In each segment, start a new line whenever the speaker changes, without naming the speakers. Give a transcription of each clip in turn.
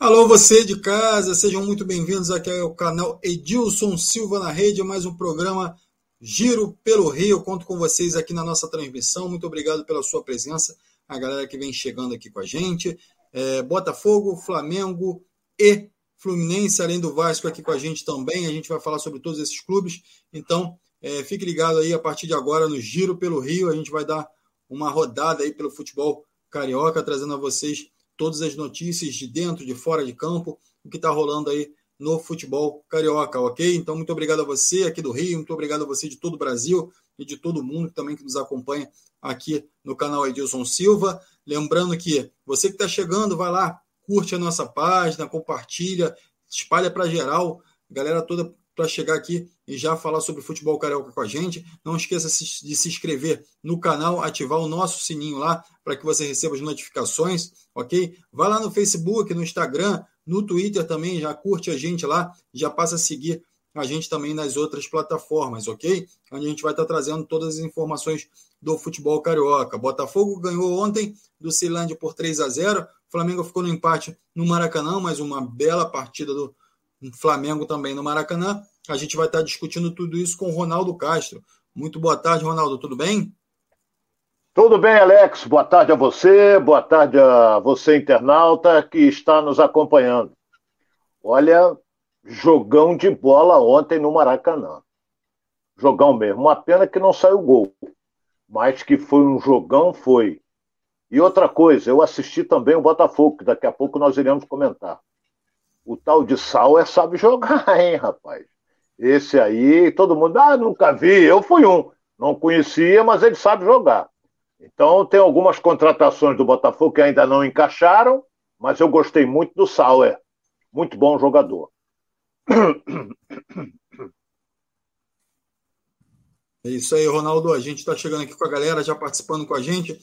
Alô, você de casa, sejam muito bem-vindos aqui ao canal Edilson Silva na Rede, mais um programa Giro pelo Rio. Conto com vocês aqui na nossa transmissão. Muito obrigado pela sua presença, a galera que vem chegando aqui com a gente. É, Botafogo, Flamengo e Fluminense, além do Vasco aqui com a gente também. A gente vai falar sobre todos esses clubes. Então, é, fique ligado aí a partir de agora no Giro pelo Rio. A gente vai dar uma rodada aí pelo futebol carioca, trazendo a vocês todas as notícias de dentro, de fora de campo, o que está rolando aí no futebol carioca, ok? Então, muito obrigado a você aqui do Rio, muito obrigado a você de todo o Brasil e de todo mundo também que nos acompanha aqui no canal Edilson Silva. Lembrando que você que está chegando, vai lá, curte a nossa página, compartilha, espalha para geral, galera toda para chegar aqui e já falar sobre futebol carioca com a gente. Não esqueça de se inscrever no canal, ativar o nosso sininho lá para que você receba as notificações, ok? Vai lá no Facebook, no Instagram, no Twitter também, já curte a gente lá, já passa a seguir a gente também nas outras plataformas, ok? Onde a gente vai estar trazendo todas as informações do futebol carioca. Botafogo ganhou ontem do Ceilândia por 3 a 0. Flamengo ficou no empate no Maracanã, mas uma bela partida do Flamengo também no Maracanã. A gente vai estar discutindo tudo isso com o Ronaldo Castro. Muito boa tarde, Ronaldo, tudo bem?
Tudo bem, Alex. Boa tarde a você, boa tarde a você, internauta, que está nos acompanhando. Olha, jogão de bola ontem no Maracanã. Jogão mesmo. Uma pena que não saiu gol, mas que foi um jogão, foi. E outra coisa, eu assisti também o Botafogo, que daqui a pouco nós iremos comentar. O tal de Sal é sabe jogar, hein, rapaz? Esse aí, todo mundo, ah, nunca vi, eu fui um. Não conhecia, mas ele sabe jogar. Então, tem algumas contratações do Botafogo que ainda não encaixaram, mas eu gostei muito do Sauer. Muito bom jogador.
É isso aí, Ronaldo. A gente está chegando aqui com a galera, já participando com a gente.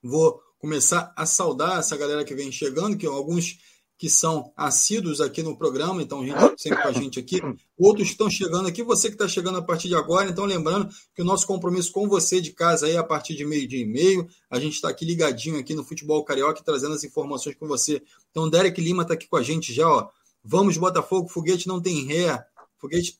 Vou começar a saudar essa galera que vem chegando, que alguns que são assíduos aqui no programa, então gente sempre com a gente aqui. Outros estão chegando aqui, você que está chegando a partir de agora, então lembrando que o nosso compromisso com você de casa é a partir de meio dia e meio. A gente está aqui ligadinho aqui no Futebol Carioca, trazendo as informações com você. Então, Derek Lima está aqui com a gente já, ó. Vamos, Botafogo, foguete não tem ré. Foguete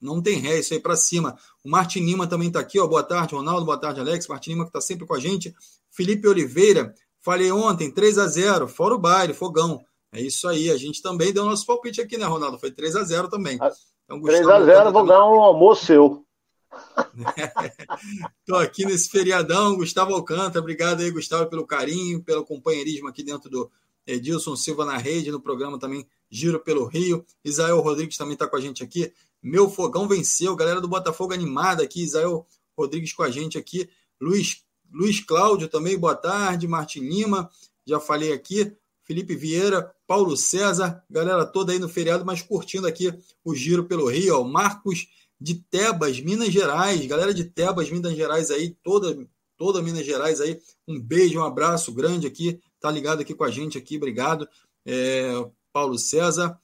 não tem ré, isso aí para cima. O Martin Lima também está aqui, ó. Boa tarde, Ronaldo. Boa tarde, Alex. Martin Lima que está sempre com a gente. Felipe Oliveira, falei ontem, 3 a 0 fora o baile, fogão. É isso aí, a gente também deu nosso palpite aqui, né, Ronaldo? Foi 3 a 0 também.
Então, 3 a 0 vou ganhar um almoço seu.
Estou aqui nesse feriadão, Gustavo Alcântara. Obrigado aí, Gustavo, pelo carinho, pelo companheirismo aqui dentro do Edilson Silva na rede, no programa também Giro pelo Rio. Isael Rodrigues também está com a gente aqui. Meu fogão venceu, galera do Botafogo animada aqui. Isael Rodrigues com a gente aqui. Luiz, Luiz Cláudio também, boa tarde. Martin Lima, já falei aqui. Felipe Vieira, Paulo César, galera toda aí no feriado, mas curtindo aqui o giro pelo Rio. Ó, Marcos de Tebas, Minas Gerais, galera de Tebas, Minas Gerais aí, toda, toda Minas Gerais aí. Um beijo, um abraço grande aqui, tá ligado aqui com a gente aqui, obrigado. É, Paulo César,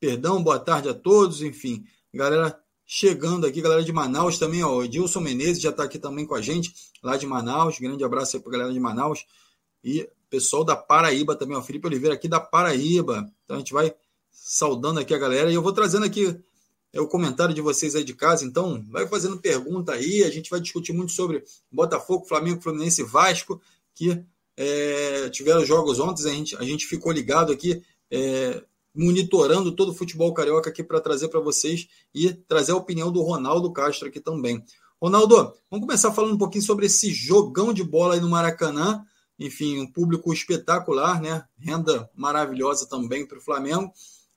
perdão, boa tarde a todos, enfim, galera chegando aqui, galera de Manaus também, ó, Edilson Menezes já está aqui também com a gente, lá de Manaus, grande abraço aí para galera de Manaus. E pessoal da Paraíba também, o Felipe Oliveira aqui da Paraíba. Então a gente vai saudando aqui a galera e eu vou trazendo aqui é, o comentário de vocês aí de casa. Então, vai fazendo pergunta aí. A gente vai discutir muito sobre Botafogo, Flamengo, Fluminense e Vasco, que é, tiveram jogos ontem. A gente, a gente ficou ligado aqui, é, monitorando todo o futebol carioca aqui para trazer para vocês e trazer a opinião do Ronaldo Castro aqui também. Ronaldo, vamos começar falando um pouquinho sobre esse jogão de bola aí no Maracanã enfim, um público espetacular, né? Renda maravilhosa também para o Flamengo.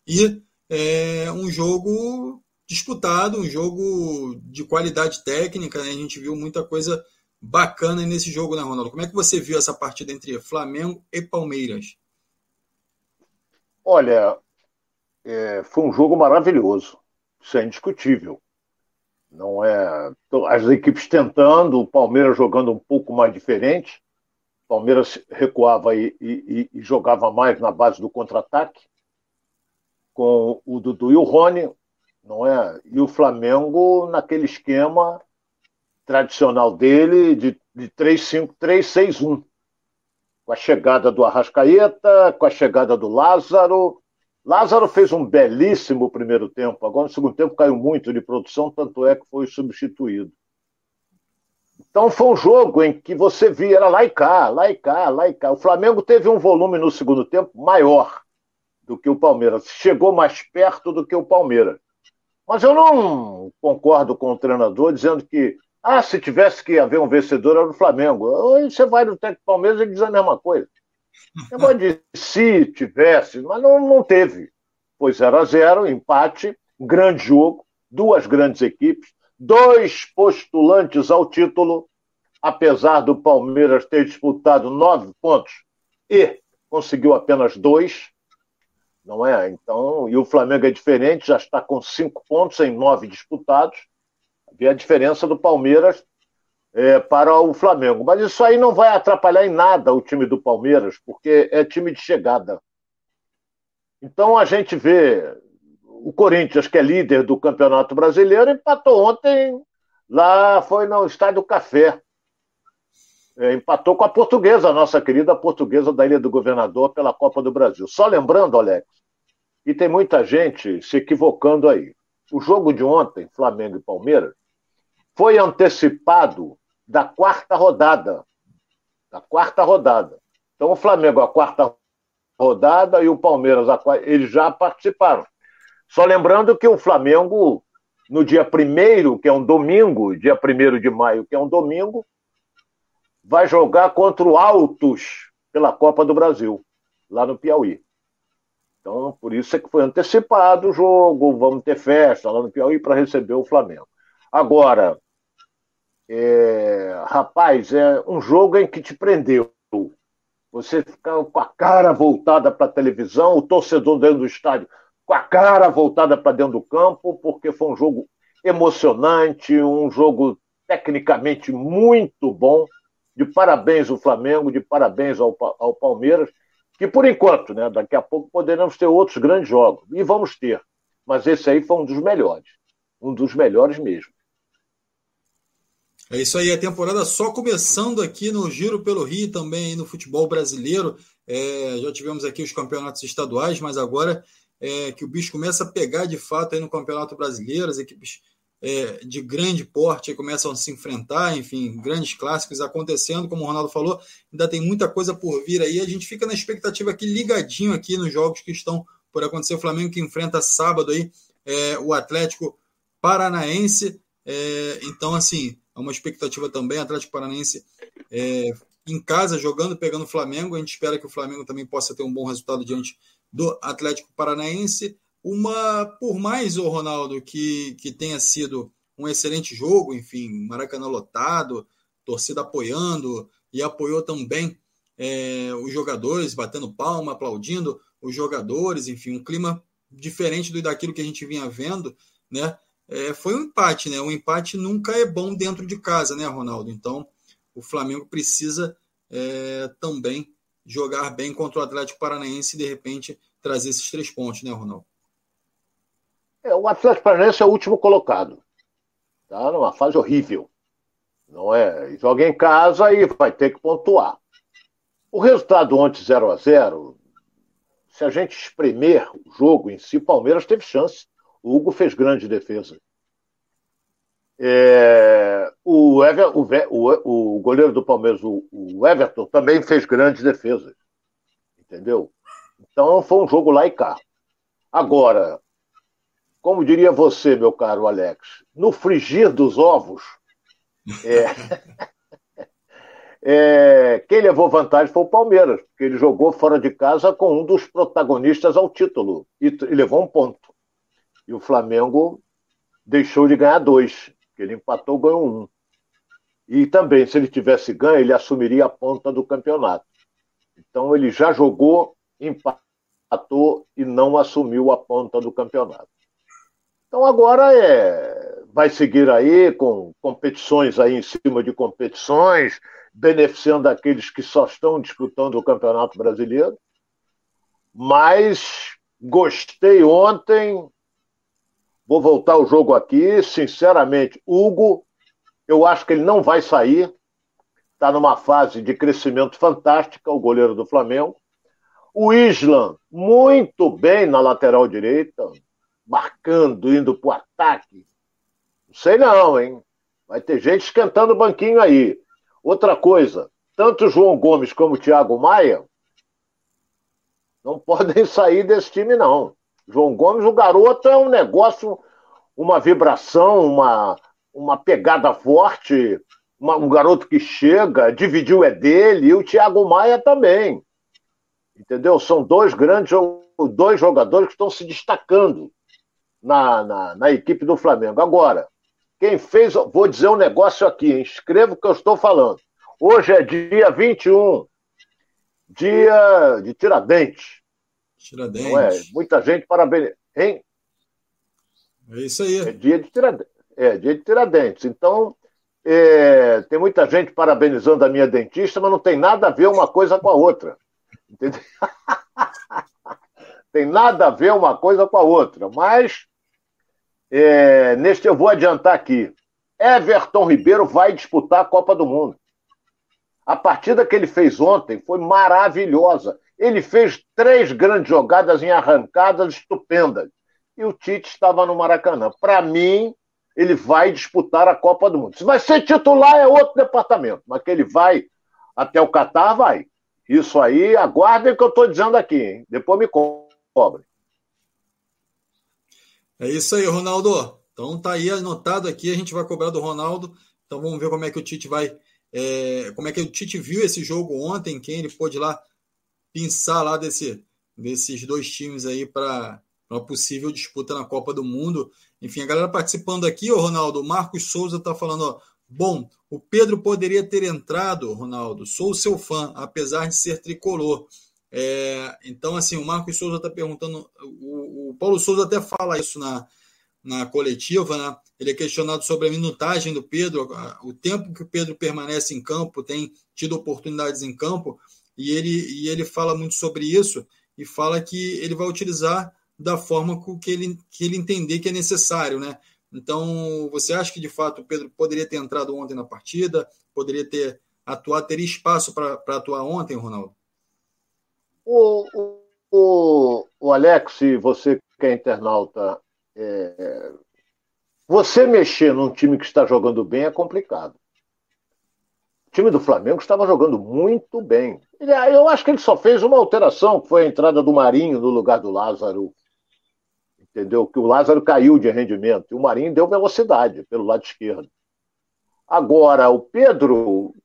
E é, um jogo disputado, um jogo de qualidade técnica, né? A gente viu muita coisa bacana nesse jogo, né, Ronaldo? Como é que você viu essa partida entre Flamengo e Palmeiras?
Olha, é, foi um jogo maravilhoso, isso é indiscutível. Não é as equipes tentando, o Palmeiras jogando um pouco mais diferente, Palmeiras recuava e, e, e jogava mais na base do contra-ataque, com o Dudu e o Rony, não é? E o Flamengo naquele esquema tradicional dele de, de 3-5-3-6-1, com a chegada do Arrascaeta, com a chegada do Lázaro. Lázaro fez um belíssimo primeiro tempo, agora no segundo tempo caiu muito de produção, tanto é que foi substituído. Então foi um jogo em que você via, era lá e cá, lá e cá, lá e cá. O Flamengo teve um volume no segundo tempo maior do que o Palmeiras, chegou mais perto do que o Palmeiras. Mas eu não concordo com o treinador dizendo que ah, se tivesse que haver um vencedor era o Flamengo. Hoje você vai no técnico Palmeiras e diz a mesma coisa. Eu de se tivesse, mas não, não teve. Foi 0 a 0 empate, grande jogo, duas grandes equipes, dois postulantes ao título, apesar do Palmeiras ter disputado nove pontos e conseguiu apenas dois, não é? Então, e o Flamengo é diferente, já está com cinco pontos em nove disputados vê a diferença do Palmeiras é, para o Flamengo. Mas isso aí não vai atrapalhar em nada o time do Palmeiras, porque é time de chegada. Então a gente vê o Corinthians, que é líder do Campeonato Brasileiro, empatou ontem lá, foi no Estádio Café. É, empatou com a portuguesa, a nossa querida portuguesa da Ilha do Governador pela Copa do Brasil. Só lembrando, Alex, que tem muita gente se equivocando aí. O jogo de ontem, Flamengo e Palmeiras, foi antecipado da quarta rodada. Da quarta rodada. Então o Flamengo, a quarta rodada, e o Palmeiras, a quarta, eles já participaram. Só lembrando que o Flamengo, no dia primeiro, que é um domingo, dia primeiro de maio, que é um domingo, vai jogar contra o Altos pela Copa do Brasil, lá no Piauí. Então, por isso é que foi antecipado o jogo, vamos ter festa lá no Piauí para receber o Flamengo. Agora, é, rapaz, é um jogo em que te prendeu. Você fica com a cara voltada para a televisão, o torcedor dentro do estádio com a cara voltada para dentro do campo, porque foi um jogo emocionante, um jogo tecnicamente muito bom. De parabéns ao Flamengo, de parabéns ao, ao Palmeiras, que por enquanto, né, daqui a pouco poderemos ter outros grandes jogos, e vamos ter. Mas esse aí foi um dos melhores, um dos melhores mesmo.
É isso aí, a temporada só começando aqui no Giro pelo Rio, também no futebol brasileiro. É, já tivemos aqui os campeonatos estaduais, mas agora é, que o bicho começa a pegar de fato aí no Campeonato Brasileiro, as equipes é, de grande porte começam a se enfrentar, enfim, grandes clássicos acontecendo, como o Ronaldo falou, ainda tem muita coisa por vir aí. A gente fica na expectativa aqui, ligadinho aqui nos jogos que estão por acontecer. O Flamengo que enfrenta sábado aí é, o Atlético Paranaense. É, então, assim, é uma expectativa também. Atlético Paranaense é, em casa, jogando, pegando o Flamengo. A gente espera que o Flamengo também possa ter um bom resultado diante do Atlético Paranaense. Uma, por mais, o Ronaldo, que, que tenha sido um excelente jogo, enfim, Maracanã lotado, torcida apoiando e apoiou também é, os jogadores, batendo palma, aplaudindo os jogadores, enfim, um clima diferente do daquilo que a gente vinha vendo, né? é, foi um empate, né? O empate nunca é bom dentro de casa, né, Ronaldo? Então, o Flamengo precisa é, também jogar bem contra o Atlético Paranaense e, de repente, trazer esses três pontos, né, Ronaldo?
É, o Atlético Paranaense é o último colocado. Tá numa fase horrível. Não é? Joga em casa e vai ter que pontuar. O resultado ontem 0 a 0 se a gente espremer o jogo em si, Palmeiras teve chance. O Hugo fez grande defesa. É, o, Ever, o, o, o, goleiro do Palmeiras, o, o, Everton, também fez grandes defesas. Entendeu? Então foi um jogo lá e cá. Agora, como diria você, meu caro Alex, no frigir dos ovos, é, é, quem levou vantagem foi o Palmeiras, porque ele jogou fora de casa com um dos protagonistas ao título e, e levou um ponto. E o Flamengo deixou de ganhar dois, ele empatou, ganhou um. E também, se ele tivesse ganho, ele assumiria a ponta do campeonato. Então ele já jogou, empatou e não assumiu a ponta do campeonato. Então agora é, vai seguir aí com competições aí em cima de competições, beneficiando aqueles que só estão disputando o Campeonato Brasileiro. Mas gostei ontem Vou voltar o jogo aqui. Sinceramente, Hugo, eu acho que ele não vai sair. está numa fase de crescimento fantástica, o goleiro do Flamengo. O Islam, muito bem na lateral direita, marcando, indo para o ataque. Não sei não, hein? Vai ter gente esquentando o banquinho aí. Outra coisa, tanto o João Gomes como o Thiago Maia não podem sair desse time, não. João Gomes, o garoto é um negócio, uma vibração, uma, uma pegada forte, uma, um garoto que chega, dividiu é dele, e o Thiago Maia também. Entendeu? São dois grandes dois jogadores que estão se destacando na, na, na equipe do Flamengo. Agora, quem fez, vou dizer um negócio aqui, hein? o que eu estou falando. Hoje é dia 21, dia de Tiradentes.
Tiradentes. Não é?
Muita gente parabéns. Hein?
É isso aí.
É dia de Tiradentes. É, dia de Tiradentes. Então, é, tem muita gente parabenizando a minha dentista, mas não tem nada a ver uma coisa com a outra. Entendeu? tem nada a ver uma coisa com a outra. Mas, é, neste eu vou adiantar aqui. Everton Ribeiro vai disputar a Copa do Mundo. A partida que ele fez ontem foi maravilhosa. Ele fez três grandes jogadas em arrancadas estupendas. E o Tite estava no Maracanã. Para mim, ele vai disputar a Copa do Mundo. Se vai ser titular, é outro departamento. Mas que ele vai até o Catar, vai. Isso aí, aguardem o que eu estou dizendo aqui, hein? Depois me cobre.
É isso aí, Ronaldo. Então tá aí anotado aqui, a gente vai cobrar do Ronaldo. Então vamos ver como é que o Tite vai. É, como é que o Tite viu esse jogo ontem, quem ele pôde lá pensar lá desse, desses dois times aí para uma possível disputa na Copa do Mundo. Enfim, a galera participando aqui, o Ronaldo, Marcos Souza está falando, ó, bom, o Pedro poderia ter entrado, Ronaldo, sou seu fã, apesar de ser tricolor. É, então, assim, o Marcos Souza está perguntando, o, o, Paulo Souza até fala isso na, na coletiva, né? Ele é questionado sobre a minutagem do Pedro, o tempo que o Pedro permanece em campo, tem tido oportunidades em campo, e ele, e ele fala muito sobre isso e fala que ele vai utilizar da forma que ele, que ele entender que é necessário, né? Então, você acha que de fato o Pedro poderia ter entrado ontem na partida, poderia ter atuado, teria espaço para atuar ontem, Ronaldo?
O, o, o Alex, você que é internauta, é, você mexer num time que está jogando bem é complicado. O time do Flamengo estava jogando muito bem. Ele, eu acho que ele só fez uma alteração, que foi a entrada do Marinho no lugar do Lázaro. Entendeu? Que o Lázaro caiu de rendimento e o Marinho deu velocidade pelo lado esquerdo. Agora, o Pedro.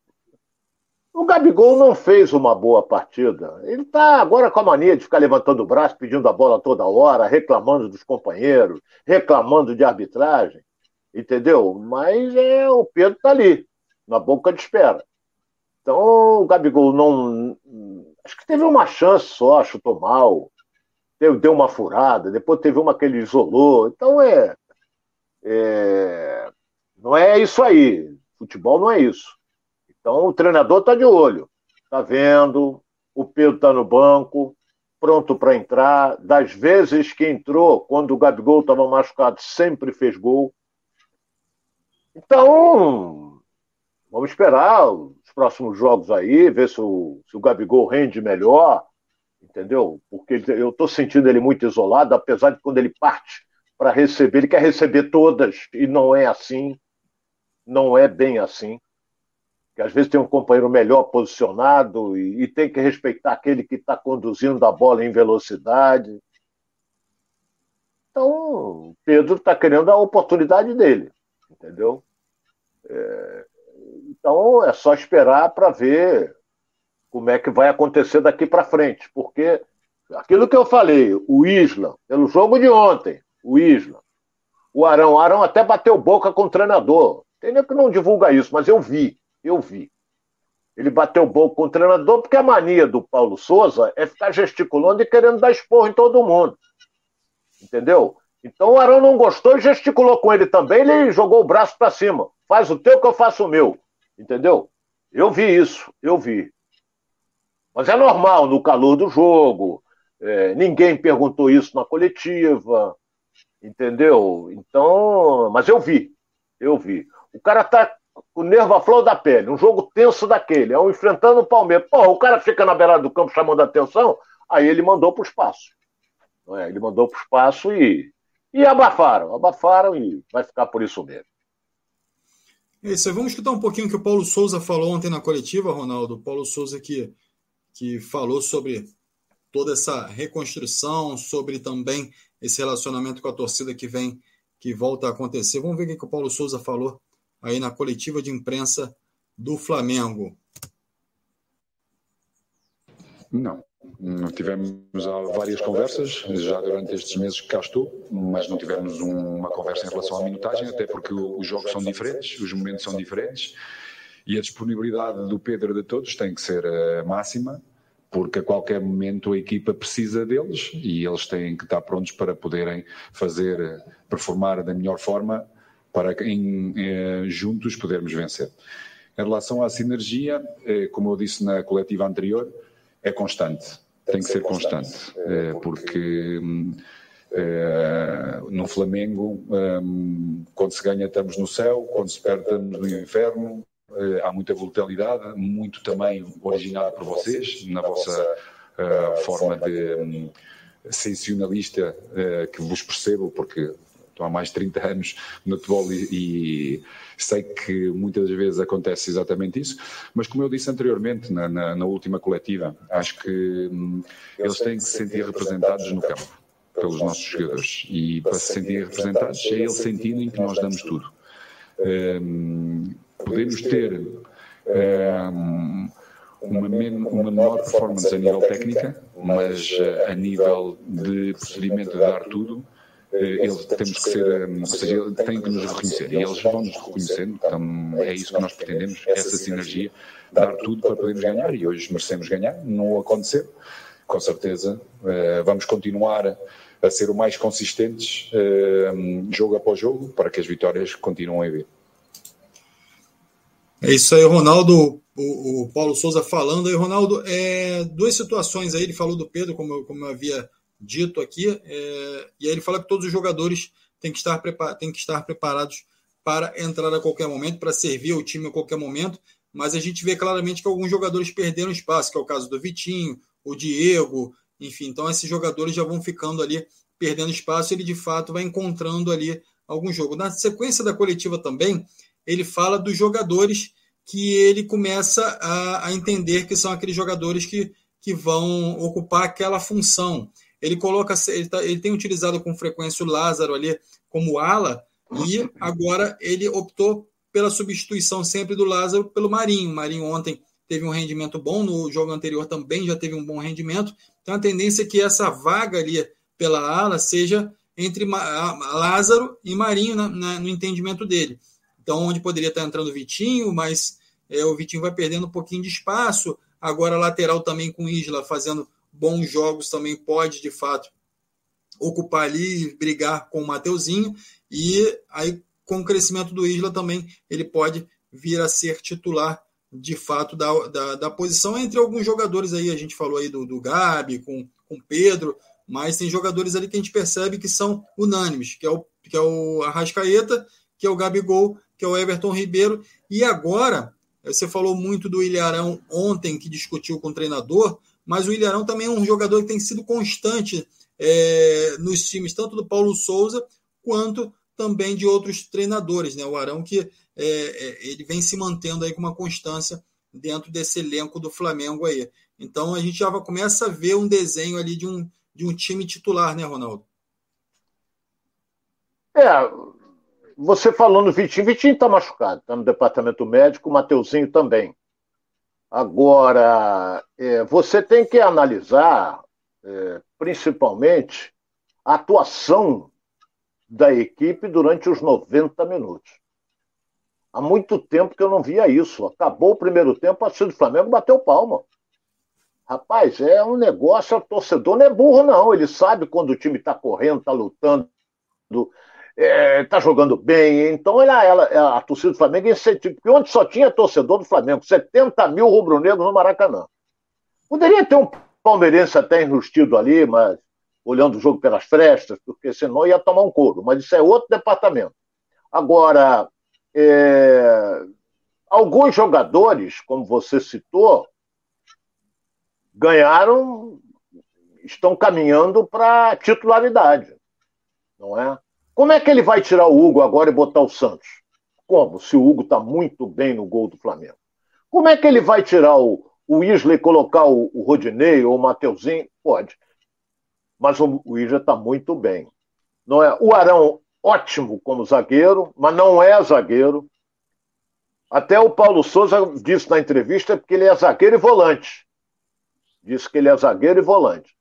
O Gabigol não fez uma boa partida. Ele está agora com a mania de ficar levantando o braço, pedindo a bola toda hora, reclamando dos companheiros, reclamando de arbitragem. Entendeu? Mas é, o Pedro está ali na boca de espera. Então, o Gabigol não. Acho que teve uma chance só, chutou mal, deu uma furada, depois teve uma que ele isolou. Então, é. é não é isso aí. Futebol não é isso. Então, o treinador está de olho, está vendo, o Pedro está no banco, pronto para entrar. Das vezes que entrou, quando o Gabigol estava machucado, sempre fez gol. Então, Vamos esperar os próximos jogos aí, ver se o, se o Gabigol rende melhor, entendeu? Porque eu estou sentindo ele muito isolado, apesar de quando ele parte para receber, ele quer receber todas, e não é assim. Não é bem assim. Que às vezes tem um companheiro melhor posicionado e, e tem que respeitar aquele que está conduzindo a bola em velocidade. Então, Pedro está querendo a oportunidade dele, entendeu? É, então é só esperar para ver como é que vai acontecer daqui para frente, porque aquilo que eu falei, o Isla, pelo jogo de ontem, o Isla, o Arão, o Arão até bateu boca com o treinador. Tem que não divulga isso, mas eu vi, eu vi. Ele bateu boca com o treinador porque a mania do Paulo Souza é ficar gesticulando e querendo dar esporro em todo mundo. Entendeu? Então o Arão não gostou e gesticulou com ele também, ele jogou o braço para cima. Faz o teu que eu faço o meu. Entendeu? Eu vi isso, eu vi. Mas é normal, no calor do jogo. É, ninguém perguntou isso na coletiva. Entendeu? Então, mas eu vi, eu vi. O cara tá o nervo à flor da pele, um jogo tenso daquele, é um enfrentando o Palmeiras. Pô, o cara fica na beirada do campo chamando a atenção, aí ele mandou para o espaço. É? Ele mandou para o espaço e, e abafaram, abafaram e vai ficar por isso mesmo.
Isso, vamos escutar um pouquinho o que o Paulo Souza falou ontem na coletiva, Ronaldo. Paulo Souza que, que falou sobre toda essa reconstrução, sobre também esse relacionamento com a torcida que vem, que volta a acontecer. Vamos ver o que o Paulo Souza falou aí na coletiva de imprensa do Flamengo.
Não tivemos várias conversas já durante estes meses que cá estou, mas não tivemos uma conversa em relação à minutagem, até porque os jogos são diferentes, os momentos são diferentes e a disponibilidade do Pedro de todos tem que ser a máxima, porque a qualquer momento a equipa precisa deles e eles têm que estar prontos para poderem fazer, performar da melhor forma para em, eh, juntos podermos vencer. Em relação à sinergia, eh, como eu disse na coletiva anterior, é constante, tem que ser constante, eh, porque no Flamengo, quando se ganha estamos no céu, quando se perde estamos no inferno, há muita volatilidade, muito também originado por vocês, na vossa forma de um, sensacionalista que vos percebo, porque estou há mais de 30 anos no futebol e, e, sei que muitas vezes acontece exatamente isso, mas como eu disse anteriormente na, na, na última coletiva, acho que hum, eles têm que se sentir representados no campo pelos nossos jogadores. e para se sentirem representados é eles sentirem que nós damos tudo. Hum, podemos ter hum, uma, uma menor performance a nível técnica, mas eh, a nível de procedimento de dar tudo, eh, eles temos que ser, eh, ou seja, têm que nos reconhecer. e eles vão nos reconhecendo, então é isso que nós pretendemos, essa sinergia, dar tudo para podermos ganhar. e hoje merecemos ganhar, não aconteceu, com certeza eh, vamos continuar a ser o mais consistentes jogo após jogo para que as vitórias continuem a vir.
É isso aí, Ronaldo. O, o Paulo Souza falando. Aí, Ronaldo, é, duas situações aí, ele falou do Pedro, como eu, como eu havia dito aqui, é, e aí ele fala que todos os jogadores têm que, estar têm que estar preparados para entrar a qualquer momento, para servir o time a qualquer momento, mas a gente vê claramente que alguns jogadores perderam espaço, que é o caso do Vitinho, o Diego, enfim, então esses jogadores já vão ficando ali perdendo espaço, ele de fato vai encontrando ali algum jogo. Na sequência da coletiva também, ele fala dos jogadores que ele começa a, a entender que são aqueles jogadores que, que vão ocupar aquela função. Ele coloca, ele, tá, ele tem utilizado com frequência o Lázaro ali como ala, e agora ele optou pela substituição sempre do Lázaro pelo Marinho. O Marinho ontem teve um rendimento bom, no jogo anterior também já teve um bom rendimento. Então a tendência é que essa vaga ali pela ala seja entre Lázaro e Marinho na, na, no entendimento dele. Então, onde poderia estar entrando o Vitinho, mas é, o Vitinho vai perdendo um pouquinho de espaço. Agora, lateral também com Isla fazendo bons jogos também pode, de fato, ocupar ali e brigar com o Mateuzinho. E aí, com o crescimento do Isla também, ele pode vir a ser titular de fato da, da, da posição. Entre alguns jogadores aí, a gente falou aí do, do Gabi, com, com Pedro, mas tem jogadores ali que a gente percebe que são unânimes, que é o, que é o Arrascaeta, que é o Gabigol, que é o Everton Ribeiro. E agora, você falou muito do Ilharão ontem, que discutiu com o treinador, mas o Ilharão também é um jogador que tem sido constante é, nos times, tanto do Paulo Souza quanto também de outros treinadores. Né? O Arão que é, é, ele vem se mantendo aí com uma constância dentro desse elenco do Flamengo aí. Então a gente já começa a ver um desenho ali de um, de um time titular, né, Ronaldo?
É, você falando Vitinho, Vitinho está machucado, está no departamento médico, o Mateuzinho também. Agora, é, você tem que analisar, é, principalmente, a atuação da equipe durante os 90 minutos. Há muito tempo que eu não via isso. Acabou o primeiro tempo, a do Flamengo bateu palma. Rapaz, é um negócio, o torcedor não é burro, não. Ele sabe quando o time está correndo, está lutando, está é, jogando bem. Então, ela, ela, a torcida do Flamengo incentiva, porque onde só tinha torcedor do Flamengo, 70 mil rubro-negros no Maracanã. Poderia ter um palmeirense até enrustido ali, mas olhando o jogo pelas frestas, porque senão ia tomar um couro. Mas isso é outro departamento. Agora, é, alguns jogadores, como você citou, ganharam, estão caminhando para titularidade, não é? Como é que ele vai tirar o Hugo agora e botar o Santos? Como? Se o Hugo está muito bem no gol do Flamengo. Como é que ele vai tirar o, o e colocar o, o Rodinei ou o Mateuzinho? Pode. Mas o, o está muito bem. Não é? O Arão, ótimo como zagueiro, mas não é zagueiro. Até o Paulo Souza disse na entrevista que ele é zagueiro e volante. Disse que ele é zagueiro e volante.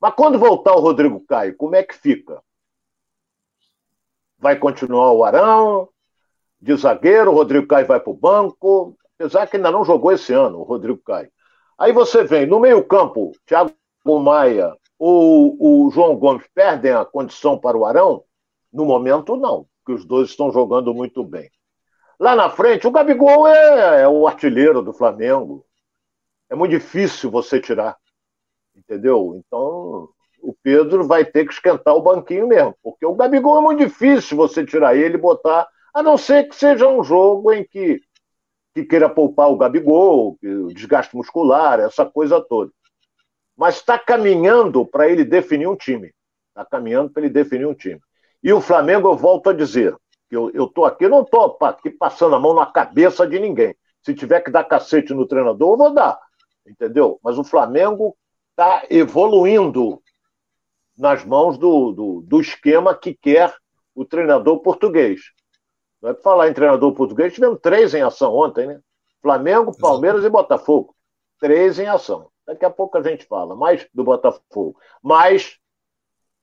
Mas quando voltar o Rodrigo Caio, como é que fica? Vai continuar o Arão de zagueiro, o Rodrigo Caio vai para o banco, apesar que ainda não jogou esse ano, o Rodrigo Caio. Aí você vem no meio-campo, Thiago Maia ou o João Gomes perdem a condição para o Arão? No momento, não, porque os dois estão jogando muito bem. Lá na frente, o Gabigol é, é o artilheiro do Flamengo. É muito difícil você tirar. Entendeu? Então, o Pedro vai ter que esquentar o banquinho mesmo, porque o Gabigol é muito difícil você tirar ele e botar, a não ser que seja um jogo em que, que queira poupar o Gabigol, o desgaste muscular, essa coisa toda. Mas está caminhando para ele definir um time. Está caminhando para ele definir um time. E o Flamengo, eu volto a dizer, que eu estou aqui, não estou aqui passando a mão na cabeça de ninguém. Se tiver que dar cacete no treinador, eu vou dar. Entendeu? Mas o Flamengo está evoluindo nas mãos do, do, do, esquema que quer o treinador português. Não é para falar em treinador português, tivemos três em ação ontem, né? Flamengo, Palmeiras Exato. e Botafogo. Três em ação. Daqui a pouco a gente fala mais do Botafogo. Mas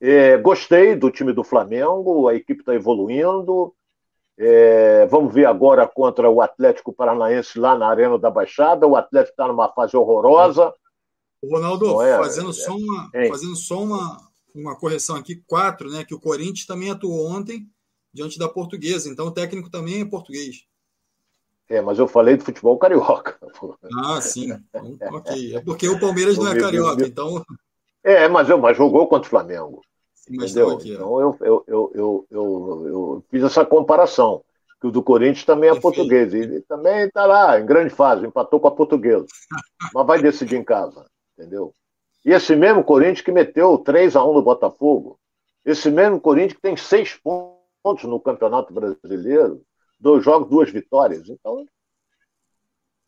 é, gostei do time do Flamengo, a equipe está evoluindo. É, vamos ver agora contra o Atlético Paranaense lá na Arena da Baixada. O Atlético está numa fase horrorosa.
Ronaldo, é, fazendo, só uma, fazendo só uma, uma correção aqui, quatro, né? Que o Corinthians também atuou ontem diante da portuguesa, então o técnico também é português.
É, mas eu falei do futebol carioca.
Ah, sim. Então, ok. É porque o Palmeiras não é carioca, então.
É, mas, eu, mas jogou contra o Flamengo. Sim, entendeu? Aqui, então eu, eu, eu, eu, eu, fiz essa comparação. Que o do Corinthians também é Perfeito. português. E também está lá, em grande fase, empatou com a portuguesa. mas vai decidir em casa, entendeu? E esse mesmo Corinthians que meteu 3 a 1 no Botafogo, esse mesmo Corinthians que tem seis pontos no Campeonato Brasileiro, dois jogos, duas vitórias. Então,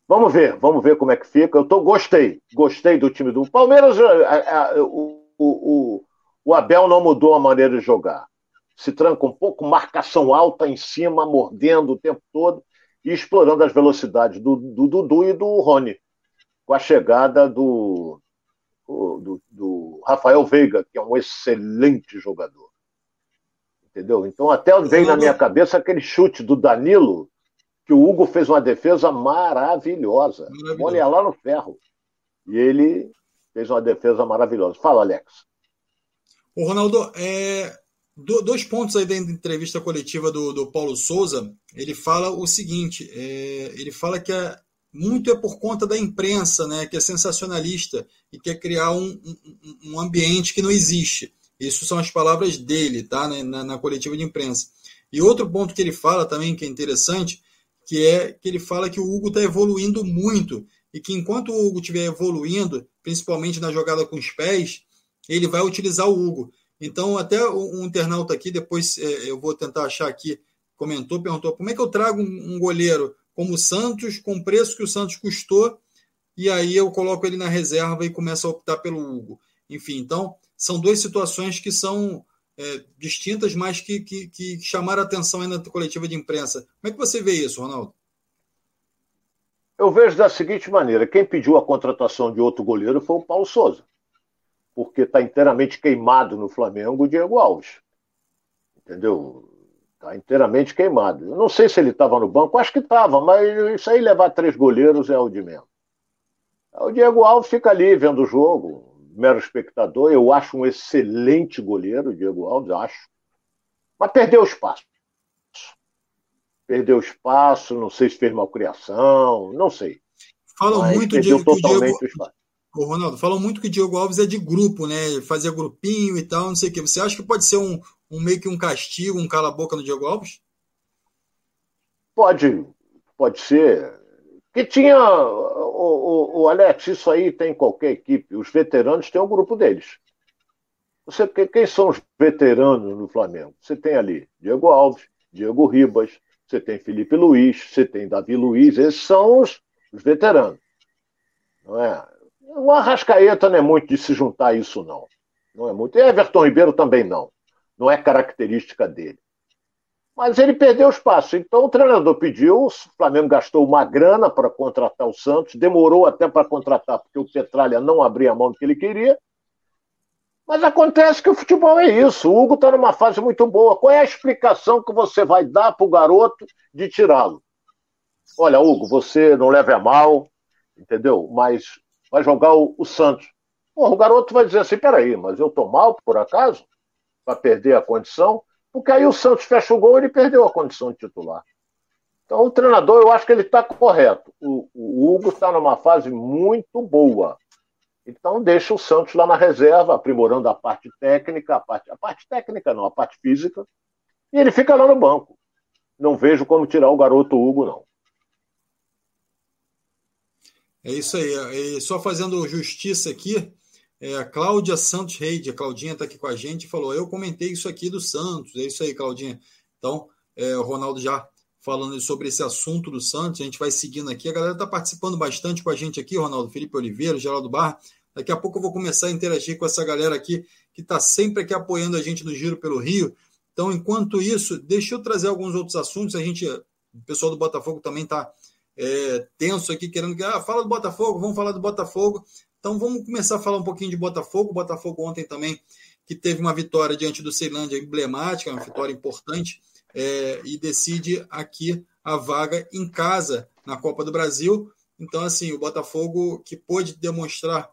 vamos ver, vamos ver como é que fica. Eu tô, gostei, gostei do time do Palmeiras. A, a, o, o, o Abel não mudou a maneira de jogar. Se tranca um pouco, marcação alta em cima, mordendo o tempo todo e explorando as velocidades do Dudu e do Rony. Com a chegada do, do, do, Rafael Veiga, que é um excelente jogador. Entendeu? Então até veio na minha cabeça aquele chute do Danilo, que o Hugo fez uma defesa maravilhosa. Olha lá no ferro. E ele fez uma defesa maravilhosa. Fala, Alex.
O Ronaldo, é, dois pontos aí da entrevista coletiva do, do Paulo Souza. Ele fala o seguinte: é, ele fala que a, muito é por conta da imprensa, né, que é sensacionalista e quer criar um, um, um ambiente que não existe. Isso são as palavras dele, tá, né, na, na, coletiva de imprensa. E outro ponto que ele fala também, que é interessante, que é que ele fala que o Hugo está evoluindo muito e que enquanto o Hugo estiver evoluindo, principalmente na jogada com os pés, ele vai utilizar o Hugo. Então, até um internauta aqui, depois é, eu vou tentar achar aqui, comentou, perguntou como é que eu trago um, um goleiro como o Santos, com o preço que o Santos custou, e aí eu coloco ele na reserva e começo a optar pelo Hugo. Enfim, então, são duas situações que são é, distintas, mas que, que, que chamaram atenção aí na coletiva de imprensa. Como é que você vê isso, Ronaldo?
Eu vejo da seguinte maneira: quem pediu a contratação de outro goleiro foi o Paulo Souza, porque está inteiramente queimado no Flamengo o Diego Alves. Entendeu? Está inteiramente queimado. Eu não sei se ele estava no banco, acho que estava, mas isso aí levar três goleiros é o de menos. O Diego Alves fica ali vendo o jogo, mero espectador. Eu acho um excelente goleiro, o Diego Alves, acho. Mas perdeu espaço. Perdeu espaço, não sei se fez malcriação, não sei.
Falam mas muito de totalmente Diego... o espaço. Ô, Ronaldo, falam muito que o Diego Alves é de grupo, né? Fazia grupinho e tal, não sei o quê. Você acha que pode ser um, um meio que um castigo, um cala-boca no Diego Alves?
Pode, pode ser. Que tinha. O, o, o, Alex, isso aí tem em qualquer equipe. Os veteranos têm um grupo deles. Você, quem são os veteranos no Flamengo? Você tem ali Diego Alves, Diego Ribas, você tem Felipe Luiz, você tem Davi Luiz, esses são os, os veteranos. Não é? O Arrascaeta não é muito de se juntar a isso, não. Não é muito. E Everton Ribeiro também não. Não é característica dele. Mas ele perdeu espaço. Então o treinador pediu, o Flamengo gastou uma grana para contratar o Santos, demorou até para contratar, porque o Petralha não abria a mão do que ele queria. Mas acontece que o futebol é isso. O Hugo está numa fase muito boa. Qual é a explicação que você vai dar para o garoto de tirá-lo? Olha, Hugo, você não leva a mal, entendeu? Mas vai jogar o, o Santos. Porra, o garoto vai dizer assim: peraí, mas eu tô mal por acaso? Para perder a condição? Porque aí o Santos fecha o gol e ele perdeu a condição de titular. Então o treinador, eu acho que ele está correto. O, o Hugo está numa fase muito boa. Então deixa o Santos lá na reserva, aprimorando a parte técnica, a parte, a parte técnica não, a parte física, e ele fica lá no banco. Não vejo como tirar o garoto Hugo, não.
É isso aí. E só fazendo justiça aqui, é, a Cláudia Santos Reide, a Claudinha está aqui com a gente falou: Eu comentei isso aqui do Santos. É isso aí, Claudinha. Então, é, o Ronaldo já falando sobre esse assunto do Santos, a gente vai seguindo aqui. A galera está participando bastante com a gente aqui, Ronaldo, Felipe Oliveira, Geraldo Barra. Daqui a pouco eu vou começar a interagir com essa galera aqui que está sempre aqui apoiando a gente no Giro pelo Rio. Então, enquanto isso, deixa eu trazer alguns outros assuntos. A gente, o pessoal do Botafogo também está é, tenso aqui, querendo que ah, fala do Botafogo, vamos falar do Botafogo. Então vamos começar a falar um pouquinho de Botafogo. O Botafogo ontem também, que teve uma vitória diante do Ceilândia emblemática, uma vitória importante, é, e decide aqui a vaga em casa na Copa do Brasil. Então, assim, o Botafogo que pôde demonstrar,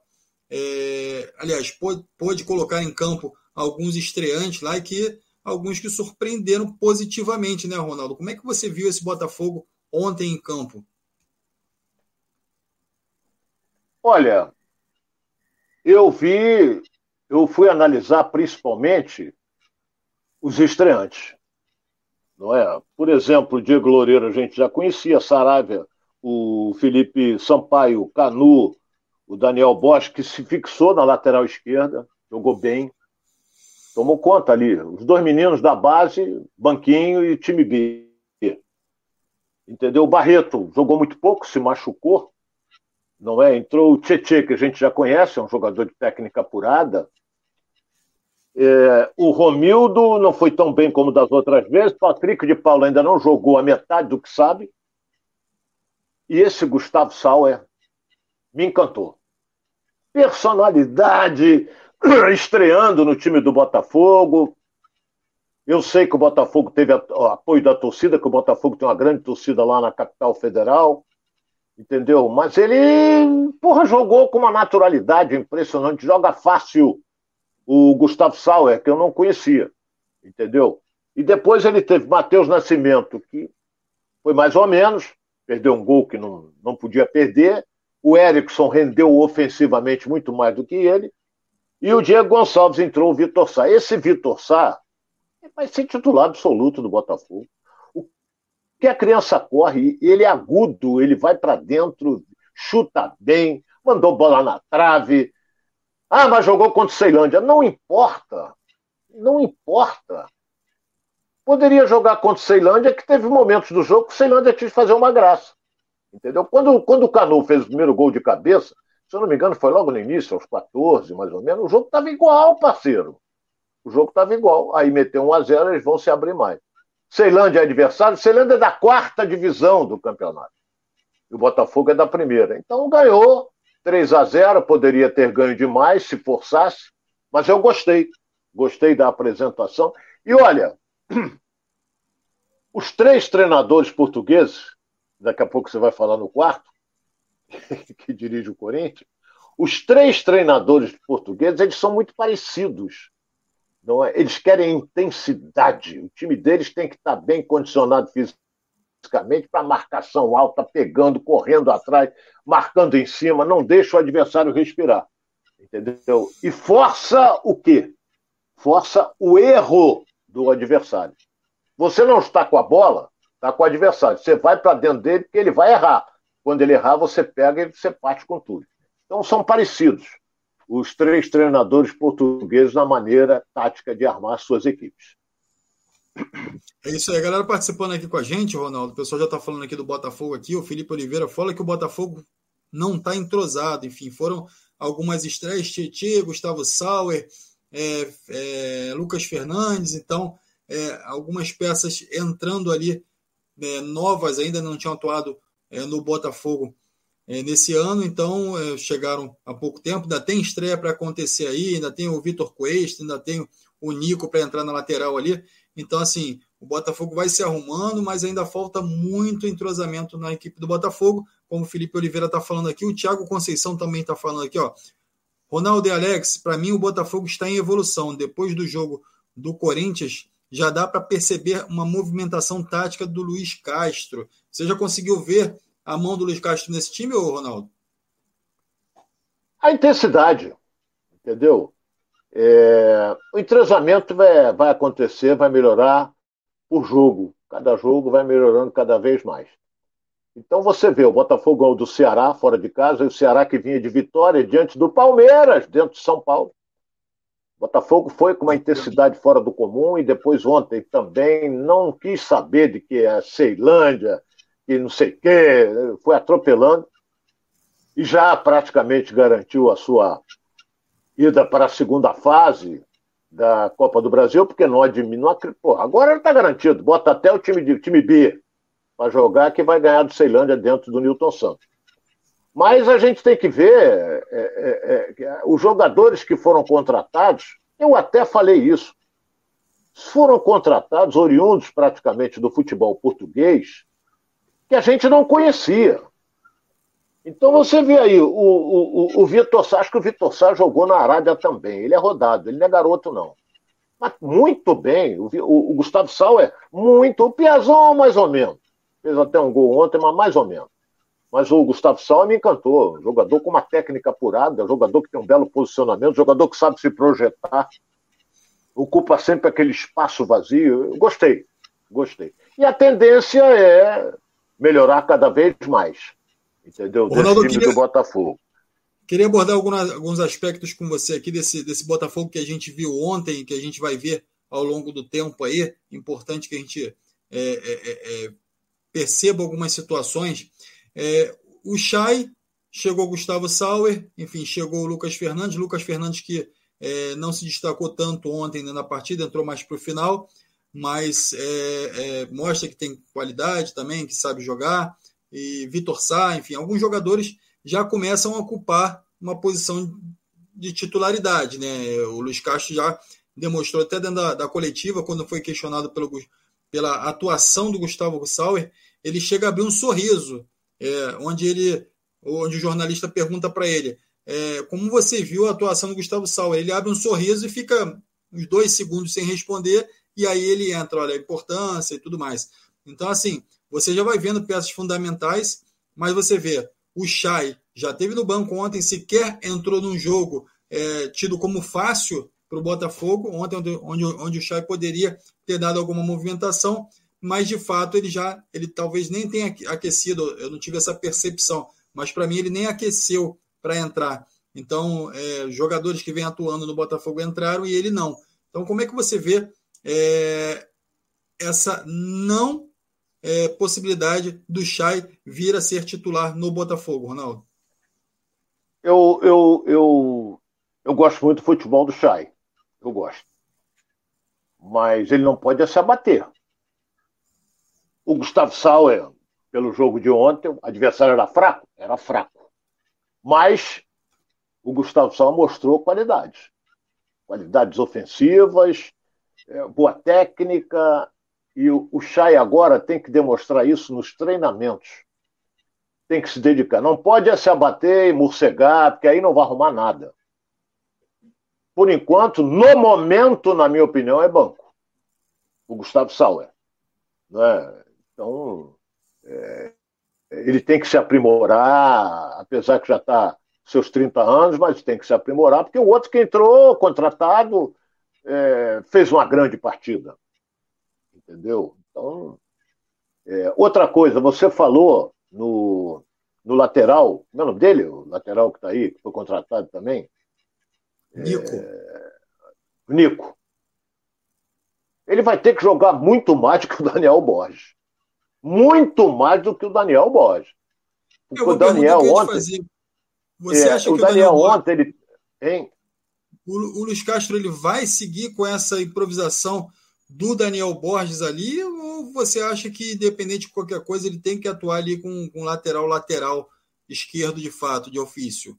é, aliás, pôde, pôde colocar em campo alguns estreantes lá e que alguns que surpreenderam positivamente, né, Ronaldo? Como é que você viu esse Botafogo ontem em campo?
Olha, eu vi, eu fui analisar principalmente os estreantes. Não é? Por exemplo, o Diego Loureiro a gente já conhecia, Saravia, o Felipe Sampaio, o Canu, o Daniel Bosch, que se fixou na lateral esquerda, jogou bem, tomou conta ali. Os dois meninos da base, banquinho e time B. Entendeu? O Barreto jogou muito pouco, se machucou, não é? Entrou o Tietê, que a gente já conhece, é um jogador de técnica apurada. É, o Romildo não foi tão bem como das outras vezes. Patrick de Paulo ainda não jogou a metade do que sabe. E esse Gustavo Sauer me encantou. Personalidade, estreando no time do Botafogo. Eu sei que o Botafogo teve apoio da torcida, que o Botafogo tem uma grande torcida lá na capital federal entendeu? Mas ele, porra, jogou com uma naturalidade impressionante, joga fácil o Gustavo Sauer, que eu não conhecia, entendeu? E depois ele teve Matheus Nascimento, que foi mais ou menos, perdeu um gol que não, não podia perder. O Erickson rendeu ofensivamente muito mais do que ele. E o Diego Gonçalves entrou o Vitor Sá. Esse Vitor Sá vai ser titular absoluto do Botafogo que a criança corre, ele é agudo, ele vai para dentro, chuta bem, mandou bola na trave. Ah, mas jogou contra o Ceilândia. Não importa. Não importa. Poderia jogar contra o Ceilândia, que teve momentos do jogo que o Ceilândia tinha que fazer uma graça. Entendeu? Quando, quando o Canu fez o primeiro gol de cabeça, se eu não me engano, foi logo no início, aos 14, mais ou menos, o jogo estava igual, parceiro. O jogo estava igual. Aí meteu 1 a 0 eles vão se abrir mais. Ceilândia é adversário, Ceilândia é da quarta divisão do campeonato. E o Botafogo é da primeira. Então ganhou 3 a 0 poderia ter ganho demais se forçasse, mas eu gostei. Gostei da apresentação. E olha, os três treinadores portugueses, daqui a pouco você vai falar no quarto, que dirige o Corinthians, os três treinadores portugueses, eles são muito parecidos. Não é? Eles querem intensidade. O time deles tem que estar bem condicionado fisicamente para marcação alta, pegando, correndo atrás, marcando em cima, não deixa o adversário respirar. Entendeu? E força o quê? Força o erro do adversário. Você não está com a bola, está com o adversário. Você vai para dentro dele porque ele vai errar. quando ele errar, você pega e você parte com tudo. Então são parecidos os três treinadores portugueses na maneira tática de armar suas equipes.
É isso aí, a galera participando aqui com a gente, Ronaldo. O pessoal já está falando aqui do Botafogo aqui. O Felipe Oliveira fala que o Botafogo não está entrosado. Enfim, foram algumas estreias, Tietchan, Gustavo Sauer, é, é, Lucas Fernandes, então é, algumas peças entrando ali é, novas ainda não tinham atuado é, no Botafogo é, nesse ano, então chegaram há pouco tempo, ainda tem estreia para acontecer aí, ainda tem o Vitor Cuesta, ainda tem o Nico para entrar na lateral ali, então assim, o Botafogo vai se arrumando, mas ainda falta muito entrosamento na equipe do Botafogo, como o Felipe Oliveira está falando aqui, o Thiago Conceição também está falando aqui, ó. Ronaldo e Alex, para mim o Botafogo está em evolução. Depois do jogo do Corinthians, já dá para perceber uma movimentação tática do Luiz Castro. Você já conseguiu ver a mão do Luiz Castro nesse time, ou Ronaldo?
A intensidade, entendeu? É, o entrosamento vai, vai acontecer, vai melhorar por jogo. Cada jogo vai melhorando cada vez mais. Então você vê o Botafogo ganhou do Ceará fora de casa, e o Ceará que vinha de vitória diante do Palmeiras, dentro de São Paulo. O Botafogo foi com uma intensidade fora do comum e depois ontem também não quis saber de que é Ceilândia, que não sei o quê, foi atropelando e já praticamente garantiu a sua ida para a segunda fase da Copa do Brasil, porque não admite. Pô, agora está garantido, bota até o time, de, time B para jogar que vai ganhar do Ceilândia dentro do Newton Santos. Mas a gente tem que ver é, é, é, os jogadores que foram contratados, eu até falei isso, foram contratados oriundos praticamente do futebol português, que a gente não conhecia. Então você vê aí, o, o, o Vitor Sá, acho que o Vitor Sá jogou na Arábia também. Ele é rodado, ele não é garoto, não. Mas muito bem. O, o, Gustavo Sal é muito. O Piazão, mais ou menos. Fez até um gol ontem, mas mais ou menos. Mas o Gustavo Sal me encantou. Jogador com uma técnica apurada, jogador que tem um belo posicionamento, jogador que sabe se projetar, ocupa sempre aquele espaço vazio. Eu gostei, gostei. E a tendência é melhorar cada vez mais. Entendeu? Desse Ronaldo, time queria, do Botafogo.
Queria abordar algumas, alguns aspectos com você aqui desse, desse Botafogo que a gente viu ontem, que a gente vai ver ao longo do tempo aí. Importante que a gente é, é, é, é percebo algumas situações. É, o Chay chegou Gustavo Sauer, enfim, chegou o Lucas Fernandes. Lucas Fernandes que é, não se destacou tanto ontem né, na partida, entrou mais para o final, mas é, é, mostra que tem qualidade também, que sabe jogar. E Vitor Sá, enfim, alguns jogadores já começam a ocupar uma posição de titularidade. Né? O Luiz Castro já demonstrou até dentro da, da coletiva, quando foi questionado pelo, pela atuação do Gustavo Sauer, ele chega a abrir um sorriso, é, onde ele, onde o jornalista pergunta para ele é, como você viu a atuação do Gustavo Sauer. Ele abre um sorriso e fica uns dois segundos sem responder, e aí ele entra, olha, a importância e tudo mais. Então, assim, você já vai vendo peças fundamentais, mas você vê, o Chay já teve no banco ontem, sequer entrou num jogo é, tido como fácil para o Botafogo, ontem onde, onde, o Chay poderia ter dado alguma movimentação, mas de fato ele já, ele talvez nem tenha aquecido, eu não tive essa percepção, mas para mim ele nem aqueceu para entrar. Então, é, jogadores que vêm atuando no Botafogo entraram e ele não. Então, como é que você vê é, essa não é, possibilidade do Chay vir a ser titular no Botafogo, Ronaldo?
Eu, eu, eu, eu gosto muito do futebol do Chay. Eu gosto. Mas ele não pode se abater. O Gustavo Sauer, pelo jogo de ontem, o adversário era fraco? Era fraco. Mas o Gustavo Sauer mostrou qualidades. Qualidades ofensivas, boa técnica. E o, Chay agora tem que demonstrar isso nos treinamentos. Tem que se dedicar. Não pode se abater e morcegar, porque aí não vai arrumar nada. Por enquanto, no momento, na minha opinião, é banco. O Gustavo Sauer. Né? Então, é, ele tem que se aprimorar, apesar que já está seus 30 anos, mas tem que se aprimorar, porque o outro que entrou, contratado, é, fez uma grande partida. Entendeu? Então, é, outra coisa, você falou no, no lateral, não é o nome dele? O lateral que está aí, que foi contratado também.
Nico.
É... Nico. Ele vai ter que jogar muito mais do que o Daniel Borges. Muito mais do que o Daniel Borges.
Porque o Daniel ontem. Você
é, acha o que o Daniel, Daniel ontem, ele. Hein?
O, o Luiz Castro ele vai seguir com essa improvisação do Daniel Borges ali, ou você acha que, independente de qualquer coisa, ele tem que atuar ali com, com lateral lateral esquerdo de fato, de ofício?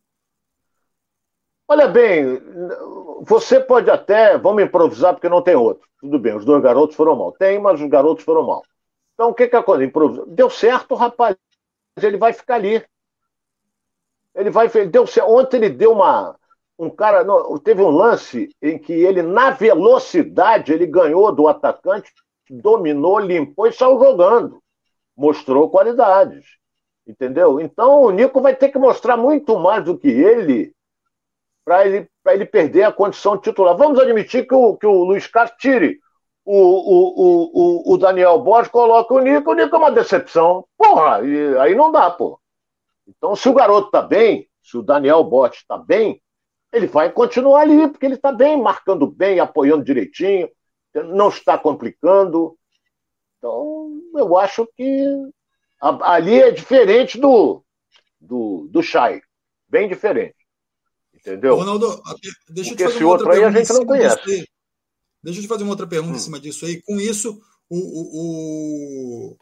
Olha bem, você pode até, vamos improvisar porque não tem outro. Tudo bem, os dois garotos foram mal. Tem, mas os garotos foram mal. Então o que que coisa? Improvisa. Deu certo, rapaz. Ele vai ficar ali. Ele vai. Deu certo. Ontem ele deu uma um cara. Teve um lance em que ele, na velocidade, ele ganhou do atacante, dominou, limpou e saiu jogando. Mostrou qualidades. Entendeu? Então o Nico vai ter que mostrar muito mais do que ele para ele, ele perder a condição titular. Vamos admitir que o, que o Luiz Castro tire o, o, o, o Daniel Borges, coloca o Nico, o Nico é uma decepção. Porra, aí não dá, pô. Então, se o garoto tá bem, se o Daniel Borges está bem, ele vai continuar ali, porque ele está bem, marcando bem, apoiando direitinho, não está complicando. Então, eu acho que ali é diferente do, do, do Chay. Bem diferente. Entendeu?
Ronaldo, deixa porque eu te fazer uma outra
pergunta. a gente não conhece.
Deixa eu te fazer uma outra pergunta hum. em cima disso aí. Com isso, o, o,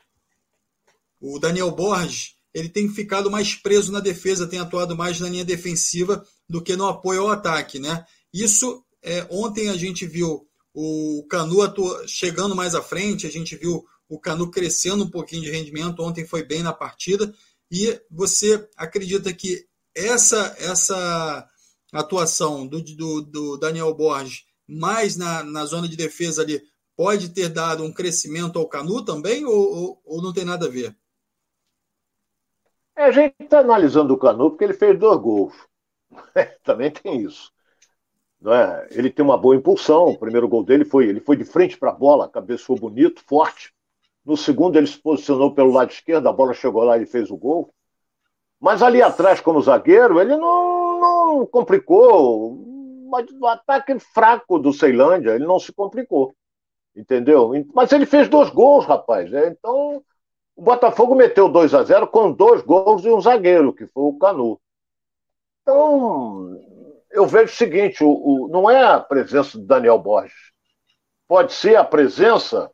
o, o Daniel Borges ele tem ficado mais preso na defesa, tem atuado mais na linha defensiva do que no apoio ao ataque, né? Isso é, ontem a gente viu o Canu chegando mais à frente, a gente viu o Canu crescendo um pouquinho de rendimento, ontem foi bem na partida, e você acredita que essa essa atuação do, do, do Daniel Borges mais na, na zona de defesa ali pode ter dado um crescimento ao Canu também ou, ou, ou não tem nada a ver?
É, a gente está analisando o Canu porque ele fez dois gols. Também tem isso. É? Ele tem uma boa impulsão. O primeiro gol dele foi ele foi de frente para a bola, cabeçou bonito, forte. No segundo ele se posicionou pelo lado esquerdo, a bola chegou lá e fez o gol. Mas ali atrás, como zagueiro, ele não, não complicou. O ataque fraco do Ceilândia, ele não se complicou. Entendeu? Mas ele fez dois gols, rapaz. Né? Então, o Botafogo meteu 2 a 0 com dois gols e um zagueiro, que foi o Canu. Então, eu vejo o seguinte: o, o, não é a presença do Daniel Borges. Pode ser a presença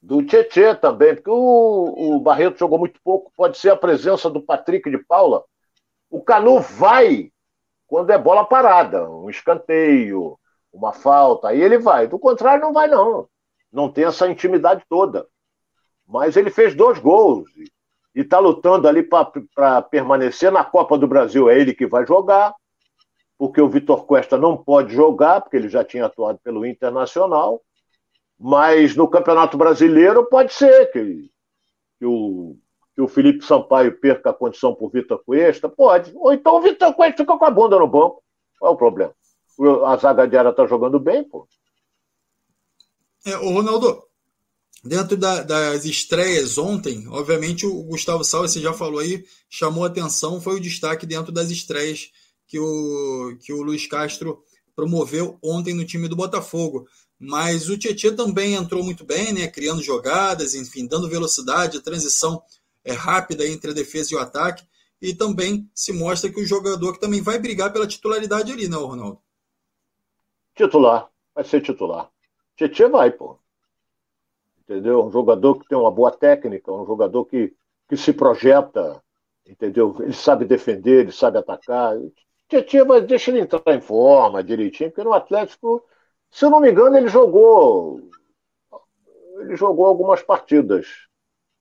do Tietê também, porque o, o Barreto jogou muito pouco. Pode ser a presença do Patrick de Paula. O Canu vai quando é bola parada, um escanteio, uma falta, aí ele vai. Do contrário, não vai, não. Não tem essa intimidade toda. Mas ele fez dois gols está lutando ali para permanecer na Copa do Brasil. É ele que vai jogar, porque o Vitor Costa não pode jogar, porque ele já tinha atuado pelo Internacional. Mas no Campeonato Brasileiro pode ser que, que, o, que o Felipe Sampaio perca a condição por Vitor Cuesta. Pode. Ou então o Vitor Cuesta fica com a bunda no banco. Qual é o problema? A zaga de área está jogando bem, pô.
É, o Ronaldo, Dentro da, das estreias ontem, obviamente o Gustavo Salles, você já falou aí, chamou atenção, foi o destaque dentro das estreias que o, que o Luiz Castro promoveu ontem no time do Botafogo. Mas o Tietchan também entrou muito bem, né? Criando jogadas, enfim, dando velocidade, a transição é rápida entre a defesa e o ataque. E também se mostra que o jogador que também vai brigar pela titularidade ali, né, Ronaldo?
Titular, vai ser titular. Tietchan vai, pô entendeu? Um jogador que tem uma boa técnica, um jogador que, que se projeta, entendeu? Ele sabe defender, ele sabe atacar. Tietchan, mas deixa ele entrar em forma direitinho, porque no Atlético, se eu não me engano, ele jogou ele jogou algumas partidas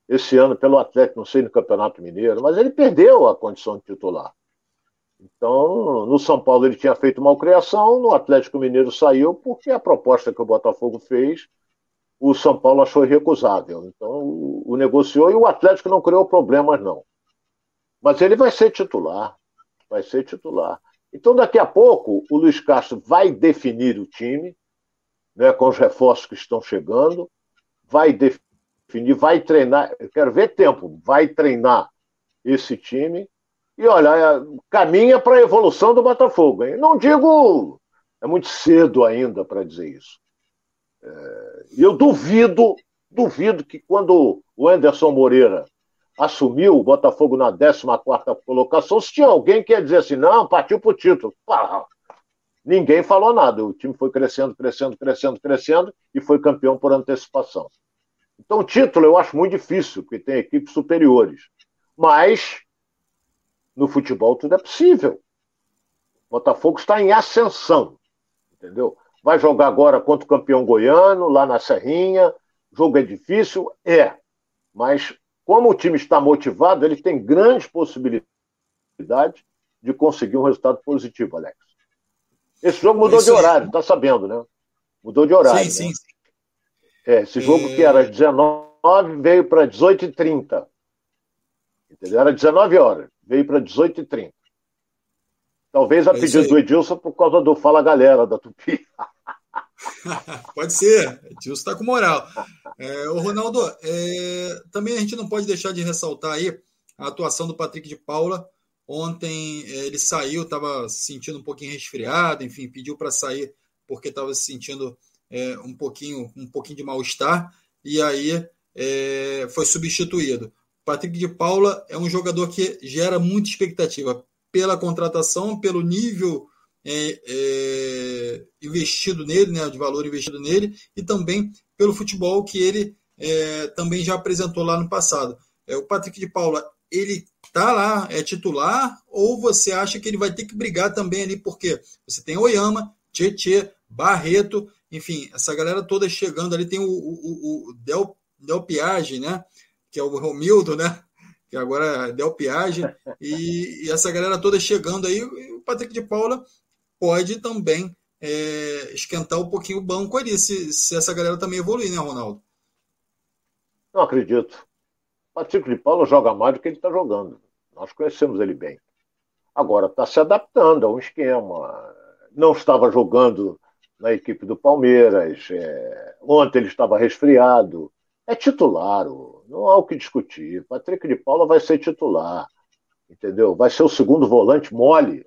esse ano pelo Atlético, não sei no Campeonato Mineiro, mas ele perdeu a condição de titular. Então, no São Paulo ele tinha feito uma criação, no Atlético Mineiro saiu porque a proposta que o Botafogo fez o São Paulo achou irrecusável. Então, o, negociou e o Atlético não criou problemas, não. Mas ele vai ser titular. Vai ser titular. Então, daqui a pouco, o Luiz Castro vai definir o time, né, com os reforços que estão chegando, vai definir, vai treinar. Eu quero ver tempo, vai treinar esse time. E olha, é, caminha para a evolução do Botafogo. Hein? Não digo, é muito cedo ainda para dizer isso. Eu duvido, duvido que quando o Anderson Moreira assumiu o Botafogo na 14 colocação, se tinha alguém que ia dizer assim, não, partiu para o título. Pá, ninguém falou nada. O time foi crescendo, crescendo, crescendo, crescendo e foi campeão por antecipação. Então, o título eu acho muito difícil, porque tem equipes superiores. Mas, no futebol, tudo é possível. O Botafogo está em ascensão, entendeu? Vai jogar agora contra o campeão goiano, lá na Serrinha. O jogo é difícil? É. Mas, como o time está motivado, ele tem grandes possibilidades de conseguir um resultado positivo, Alex. Esse jogo mudou de horário, tá sabendo, né? Mudou de horário. Sim, né? sim, sim. É, esse jogo que era 19 veio para 18h30. Entendeu? Era 19 horas, veio para 18h30. Talvez a é pedido do Edilson por causa do Fala Galera da Tupi.
pode ser, Edilson está com moral. É, o Ronaldo, é, também a gente não pode deixar de ressaltar aí a atuação do Patrick de Paula. Ontem é, ele saiu, estava se sentindo um pouquinho resfriado, enfim, pediu para sair porque estava se sentindo é, um pouquinho um pouquinho de mal-estar e aí é, foi substituído. Patrick de Paula é um jogador que gera muita expectativa pela contratação, pelo nível é, é, investido nele, né, de valor investido nele, e também pelo futebol que ele é, também já apresentou lá no passado. É, o Patrick de Paula, ele tá lá, é titular, ou você acha que ele vai ter que brigar também ali, porque você tem Oyama, Tietê, Barreto, enfim, essa galera toda chegando ali, tem o, o, o Del, Del Piage, né? Que é o Romildo, né? Que agora é Del Piage, e, e, essa galera toda chegando aí, o Patrick de Paula pode também é, esquentar um pouquinho o banco ali, se, se essa galera também evoluir, né, Ronaldo?
Não acredito. O Patrick de Paula joga mais do que ele está jogando. Nós conhecemos ele bem. Agora está se adaptando a um esquema. Não estava jogando na equipe do Palmeiras. É... Ontem ele estava resfriado. É titular, não há o que discutir. Patrick de Paula vai ser titular, entendeu? Vai ser o segundo volante mole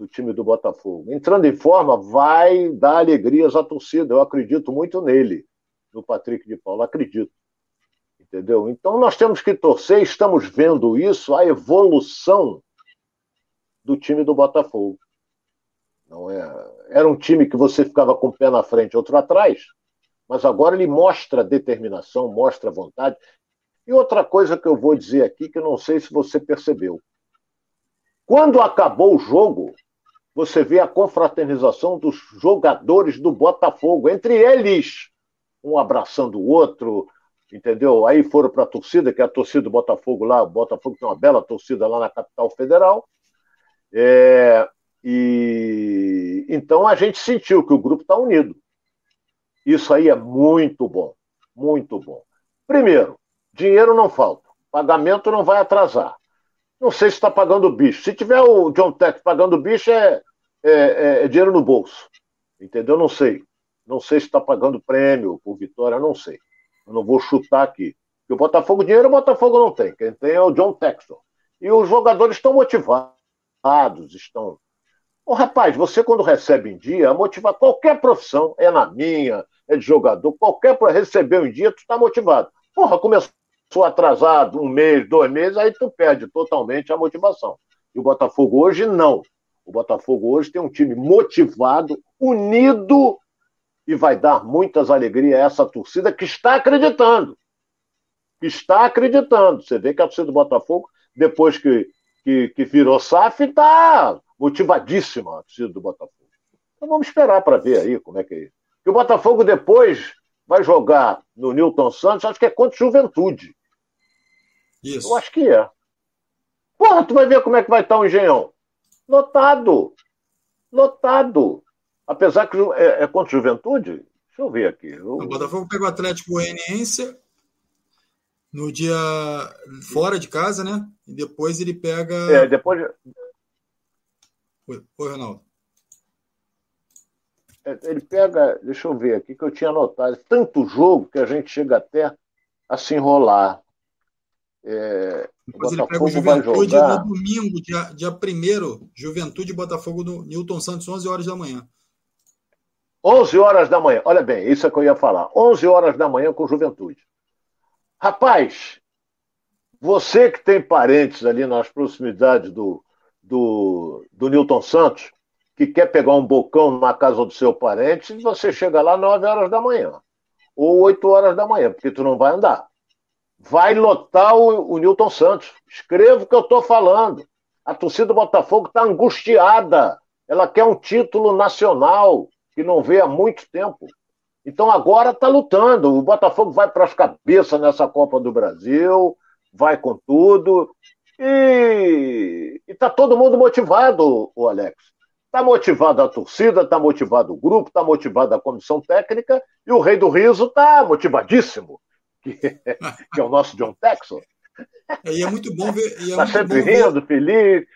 do time do Botafogo. Entrando em forma, vai dar alegrias à torcida. Eu acredito muito nele, no Patrick de Paula, acredito. Entendeu? Então nós temos que torcer, estamos vendo isso, a evolução do time do Botafogo. Não é, era um time que você ficava com o pé na frente, outro atrás, mas agora ele mostra determinação, mostra vontade. E outra coisa que eu vou dizer aqui, que eu não sei se você percebeu. Quando acabou o jogo, você vê a confraternização dos jogadores do Botafogo, entre eles, um abraçando o outro, entendeu? Aí foram para a torcida, que é a torcida do Botafogo lá, o Botafogo tem uma bela torcida lá na capital federal. É, e então a gente sentiu que o grupo está unido. Isso aí é muito bom, muito bom. Primeiro, dinheiro não falta, pagamento não vai atrasar. Não sei se está pagando o bicho. Se tiver o John Tech pagando o bicho, é, é, é, é dinheiro no bolso. Entendeu? Não sei. Não sei se está pagando prêmio por vitória, não sei. Eu não vou chutar aqui. Porque o Botafogo, dinheiro o Botafogo não tem. Quem tem é o John Texton. E os jogadores estão motivados, estão Ô, rapaz, você quando recebe em dia, motiva qualquer profissão, é na minha, é de jogador, qualquer recebeu em dia, tu tá motivado. Porra, começou atrasado um mês, dois meses, aí tu perde totalmente a motivação. E o Botafogo hoje não. O Botafogo hoje tem um time motivado, unido e vai dar muitas alegrias a essa torcida que está acreditando. Que está acreditando. Você vê que a torcida do Botafogo, depois que, que, que virou SAF, está motivadíssima a torcida do Botafogo. Então vamos esperar para ver aí como é que é isso. E o Botafogo depois vai jogar no Newton Santos, acho que é contra Juventude. Isso. Eu acho que é. Porra, tu vai ver como é que vai estar o Engenhão. Lotado. Lotado. Apesar que é, é contra Juventude, deixa eu ver aqui. Eu...
O Botafogo pega o Atlético Goianiense no dia fora de casa, né? E depois ele pega.
É, depois,
Oi, Oi Ronaldo.
É, ele pega, deixa eu ver aqui, que eu tinha anotado, tanto jogo que a gente chega até a se enrolar.
É, Depois ele pega o Juventude jogar... no domingo, dia, dia 1 Juventude e Botafogo no Newton Santos, 11 horas da manhã.
11 horas da manhã. Olha bem, isso é que eu ia falar. 11 horas da manhã com Juventude. Rapaz, você que tem parentes ali nas proximidades do, do, do Newton Santos, que quer pegar um bocão na casa do seu parente, você chega lá 9 horas da manhã. Ou 8 horas da manhã, porque tu não vai andar. Vai lotar o, o Newton Santos. Escreva o que eu estou falando. A torcida do Botafogo está angustiada. Ela quer um título nacional que não vê há muito tempo. Então agora está lutando. O Botafogo vai para as cabeças nessa Copa do Brasil, vai com tudo. E está todo mundo motivado, o Alex. Está motivado a torcida, está motivado o grupo, está motivado a comissão técnica e o Rei do Riso está motivadíssimo, que, que, é o nosso John Texel.
É, e é muito bom ver.
Está é sempre rindo, ver... feliz.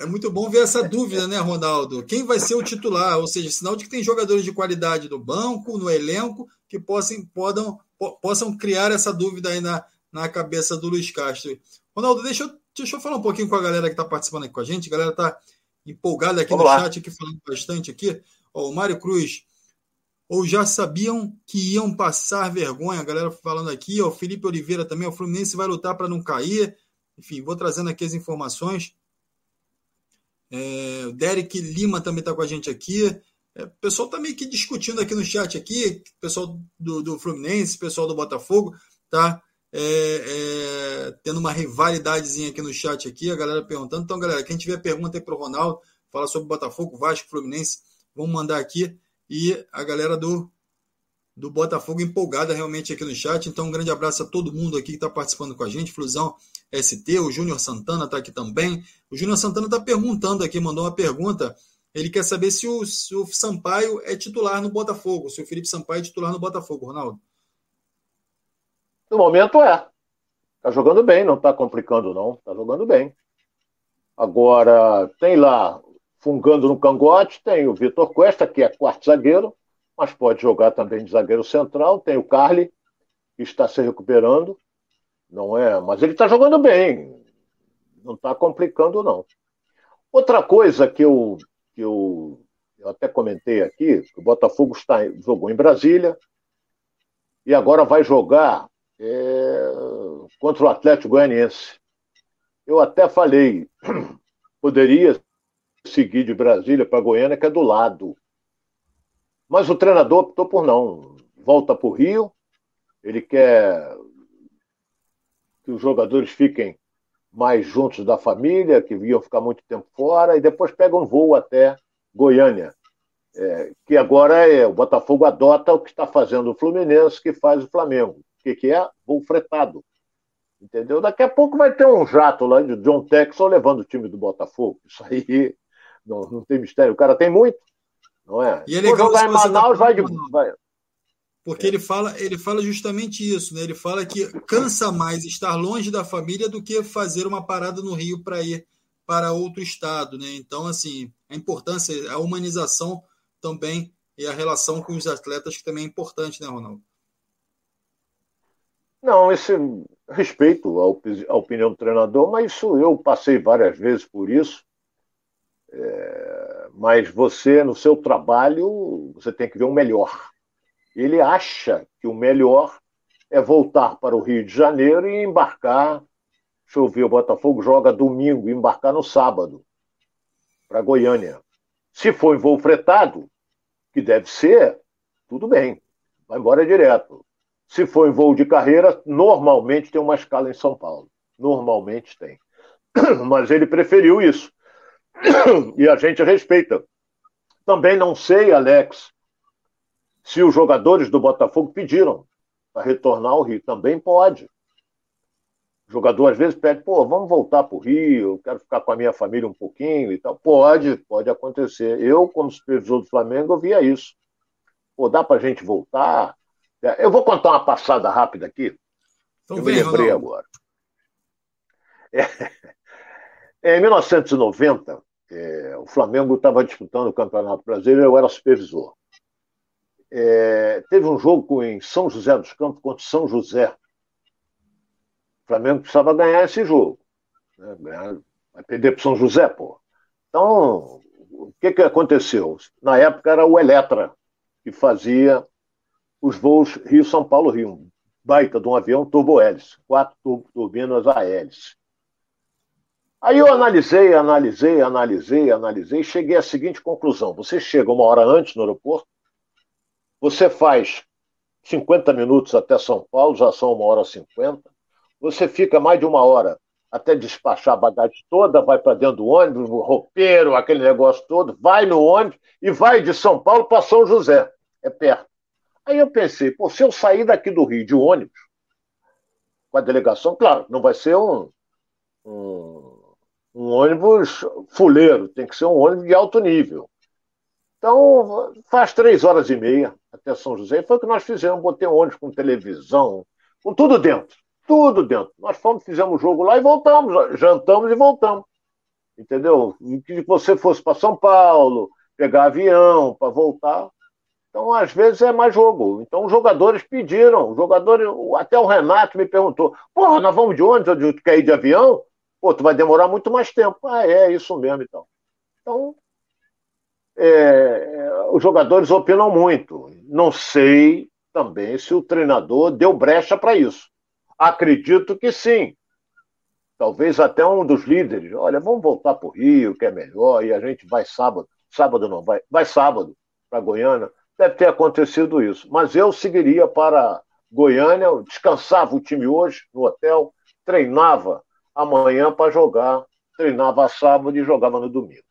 É muito bom ver essa dúvida, né, Ronaldo? Quem vai ser o titular? Ou seja, sinal de que tem jogadores de qualidade no banco, no elenco, que possam, podam, possam criar essa dúvida aí na, na cabeça do Luiz Castro. Ronaldo, deixa eu, deixa eu falar um pouquinho com a galera que está participando aqui com a gente. A galera está empolgada aqui Vamos no lá. chat, aqui, falando bastante aqui. Ó, o Mário Cruz. Ou já sabiam que iam passar vergonha? A galera falando aqui. Ó, o Felipe Oliveira também. O Fluminense vai lutar para não cair. Enfim, vou trazendo aqui as informações. É, o Derek Lima também está com a gente aqui. É, o pessoal está meio que discutindo aqui no chat aqui, pessoal do, do Fluminense, pessoal do Botafogo, tá é, é, tendo uma rivalidadezinha aqui no chat aqui, a galera perguntando. Então, galera, quem tiver pergunta aí para o Ronaldo, fala sobre Botafogo, Vasco, Fluminense, vamos mandar aqui. E a galera do, do Botafogo empolgada realmente aqui no chat. Então, um grande abraço a todo mundo aqui que está participando com a gente. Flusão ST, o Júnior Santana está aqui também. O Júnior Santana está perguntando aqui, mandou uma pergunta. Ele quer saber se o, se o Sampaio é titular no Botafogo, se o Felipe Sampaio é titular no Botafogo, Ronaldo.
No momento é. Está jogando bem, não está complicando, não. Está jogando bem. Agora, tem lá, fungando no cangote, tem o Vitor Cuesta, que é quarto zagueiro, mas pode jogar também de zagueiro central. Tem o Carly, que está se recuperando, não é? Mas ele está jogando bem. Não está complicando, não. Outra coisa que eu, que eu, eu até comentei aqui, que o Botafogo está, jogou em Brasília e agora vai jogar é, contra o Atlético Goianiense. Eu até falei, poderia seguir de Brasília para Goiânia, que é do lado. Mas o treinador optou por não. Volta para o Rio, ele quer que os jogadores fiquem mais juntos da família, que iam ficar muito tempo fora, e depois pega um voo até Goiânia. É, que agora é o Botafogo adota o que está fazendo o Fluminense, que faz o Flamengo que, que é voo fretado. Entendeu? Daqui a pouco vai ter um jato lá de John Texel levando o time do Botafogo. Isso aí não, não tem mistério. O cara tem muito, não é?
E é legal jogar em Manaus, tá vai de. Vai... Porque é. ele fala, ele fala justamente isso, né? Ele fala que cansa mais estar longe da família do que fazer uma parada no Rio para ir para outro estado, né? Então, assim, a importância, a humanização também e a relação com os atletas que também é importante, né, Ronaldo?
Não, esse respeito à opinião do treinador, mas isso eu passei várias vezes por isso. É, mas você, no seu trabalho, você tem que ver o melhor. Ele acha que o melhor é voltar para o Rio de Janeiro e embarcar. Deixa eu ver, o Botafogo joga domingo, embarcar no sábado para Goiânia. Se for em voo fretado, que deve ser, tudo bem, vai embora direto. Se for em voo de carreira, normalmente tem uma escala em São Paulo. Normalmente tem. Mas ele preferiu isso. E a gente respeita. Também não sei, Alex, se os jogadores do Botafogo pediram para retornar ao Rio. Também pode. O jogador às vezes pede, pô, vamos voltar para o Rio, eu quero ficar com a minha família um pouquinho e tal. Pode, pode acontecer. Eu, como supervisor do Flamengo, eu via isso. Pô, dá para a gente voltar? Eu vou contar uma passada rápida aqui. Então, eu me lembrei Ronaldo. agora. É, em 1990, é, o Flamengo estava disputando o Campeonato Brasileiro, eu era supervisor. É, teve um jogo em São José dos Campos contra São José. O Flamengo precisava ganhar esse jogo. Né? Ganhar, vai perder para São José, pô. Então, o que, que aconteceu? Na época era o Eletra que fazia os voos Rio-São Paulo-Rio. Baita de um avião turbo-hélice, quatro turbinas a hélice. Aí eu analisei, analisei, analisei, analisei cheguei à seguinte conclusão: você chega uma hora antes no aeroporto, você faz 50 minutos até São Paulo, já são uma hora e 50, você fica mais de uma hora até despachar a bagagem toda, vai para dentro do ônibus, roupeiro, aquele negócio todo, vai no ônibus e vai de São Paulo para São José. É perto. Aí eu pensei, pô, se eu sair daqui do Rio de ônibus, com a delegação, claro, não vai ser um, um, um ônibus fuleiro, tem que ser um ônibus de alto nível. Então, faz três horas e meia até São José. E foi o que nós fizemos. Botei um ônibus com televisão, com tudo dentro tudo dentro. Nós fomos, fizemos o jogo lá e voltamos, jantamos e voltamos. Entendeu? Que você fosse para São Paulo, pegar avião para voltar. Então, às vezes, é mais jogo. Então, os jogadores pediram. Os jogadores, até o Renato me perguntou: Porra, nós vamos de onde? Tu quer ir de avião? Pô, tu vai demorar muito mais tempo. Ah, é, isso mesmo, então. Então, é, é os jogadores opinam muito. Não sei também se o treinador deu brecha para isso. Acredito que sim. Talvez até um dos líderes. Olha, vamos voltar para o Rio, que é melhor, e a gente vai sábado. Sábado não, vai, vai sábado para Goiânia. Deve ter acontecido isso. Mas eu seguiria para Goiânia, descansava o time hoje no hotel, treinava amanhã para jogar, treinava sábado e jogava no domingo.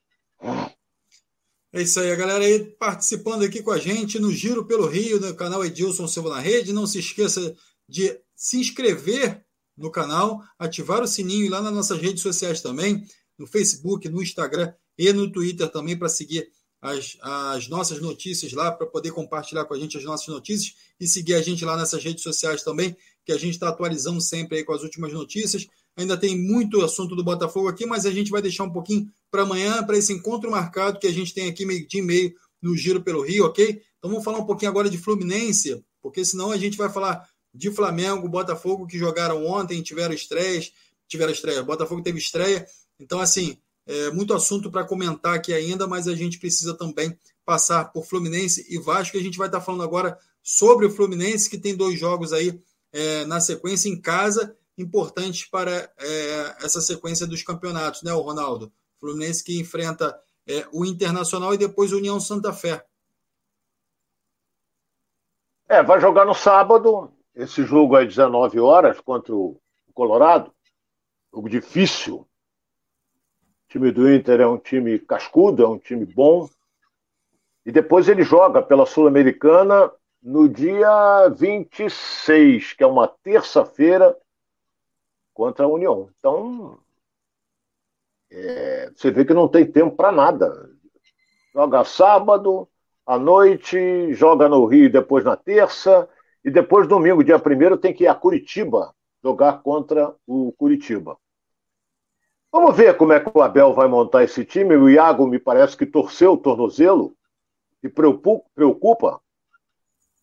É isso aí, a galera aí participando aqui com a gente no Giro pelo Rio, no canal Edilson Silva na Rede. Não se esqueça de se inscrever no canal, ativar o sininho lá nas nossas redes sociais também, no Facebook, no Instagram e no Twitter também, para seguir as, as nossas notícias lá, para poder compartilhar com a gente as nossas notícias e seguir a gente lá nessas redes sociais também, que a gente está atualizando sempre aí com as últimas notícias. Ainda tem muito assunto do Botafogo aqui, mas a gente vai deixar um pouquinho para amanhã, para esse encontro marcado que a gente tem aqui meio dia e meio no Giro pelo Rio, ok? Então vamos falar um pouquinho agora de Fluminense, porque senão a gente vai falar de Flamengo, Botafogo que jogaram ontem, tiveram estreias, tiveram estreia, Botafogo teve estreia. Então, assim, é muito assunto para comentar aqui ainda, mas a gente precisa também passar por Fluminense e Vasco. A gente vai estar falando agora sobre o Fluminense, que tem dois jogos aí é, na sequência em casa, importantes para é, essa sequência dos campeonatos, né, o Ronaldo? Fluminense que enfrenta é, o Internacional e depois o União Santa Fé.
É, vai jogar no sábado, esse jogo é 19 horas contra o Colorado. Jogo difícil. O time do Inter é um time cascudo, é um time bom. E depois ele joga pela Sul-Americana no dia 26, que é uma terça-feira, contra a União. Então, é, você vê que não tem tempo para nada. Joga sábado, à noite, joga no Rio depois na terça, e depois, domingo, dia 1 tem que ir a Curitiba jogar contra o Curitiba. Vamos ver como é que o Abel vai montar esse time. O Iago me parece que torceu o tornozelo e preocupa.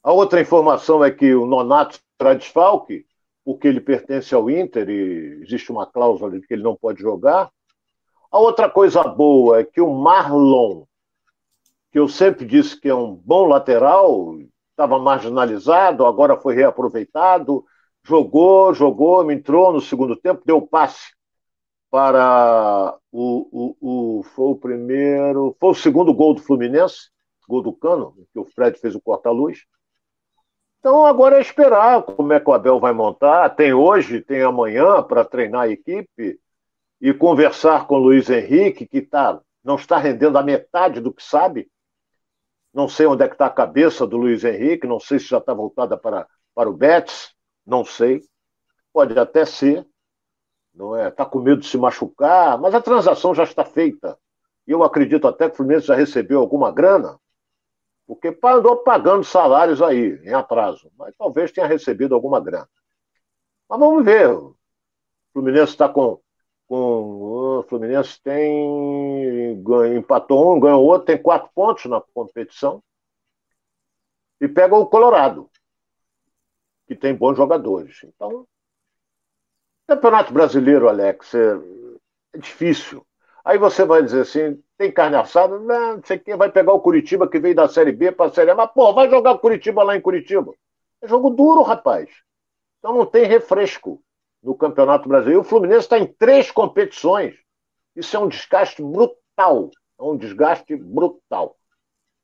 A outra informação é que o Nonato será desfalque, porque ele pertence ao Inter e existe uma cláusula de que ele não pode jogar. A outra coisa boa é que o Marlon, que eu sempre disse que é um bom lateral, estava marginalizado, agora foi reaproveitado, jogou, jogou, entrou no segundo tempo, deu passe para o, o, o, foi o primeiro, foi o segundo gol do Fluminense, gol do Cano, que o Fred fez o corta-luz. Então agora é esperar como é que o Abel vai montar. Tem hoje, tem amanhã para treinar a equipe e conversar com o Luiz Henrique, que tá, não está rendendo a metade do que sabe. Não sei onde é que está a cabeça do Luiz Henrique, não sei se já está voltada para, para o Betis, não sei. Pode até ser, não é? Está com medo de se machucar, mas a transação já está feita. Eu acredito até que o Fluminense já recebeu alguma grana, porque andou pagando salários aí, em atraso, mas talvez tenha recebido alguma grana. Mas vamos ver. O Fluminense está com com o Fluminense tem empatou um, ganhou outro, tem quatro pontos na competição e pega o Colorado, que tem bons jogadores. Então, Campeonato Brasileiro, Alex, é, é difícil. Aí você vai dizer assim, tem carne assada? Não, não sei quem vai pegar o Curitiba que veio da Série B para a Série A. Mas, pô, vai jogar o Curitiba lá em Curitiba. É jogo duro, rapaz. Então não tem refresco no Campeonato Brasileiro. O Fluminense está em três competições. Isso é um desgaste brutal. É um desgaste brutal.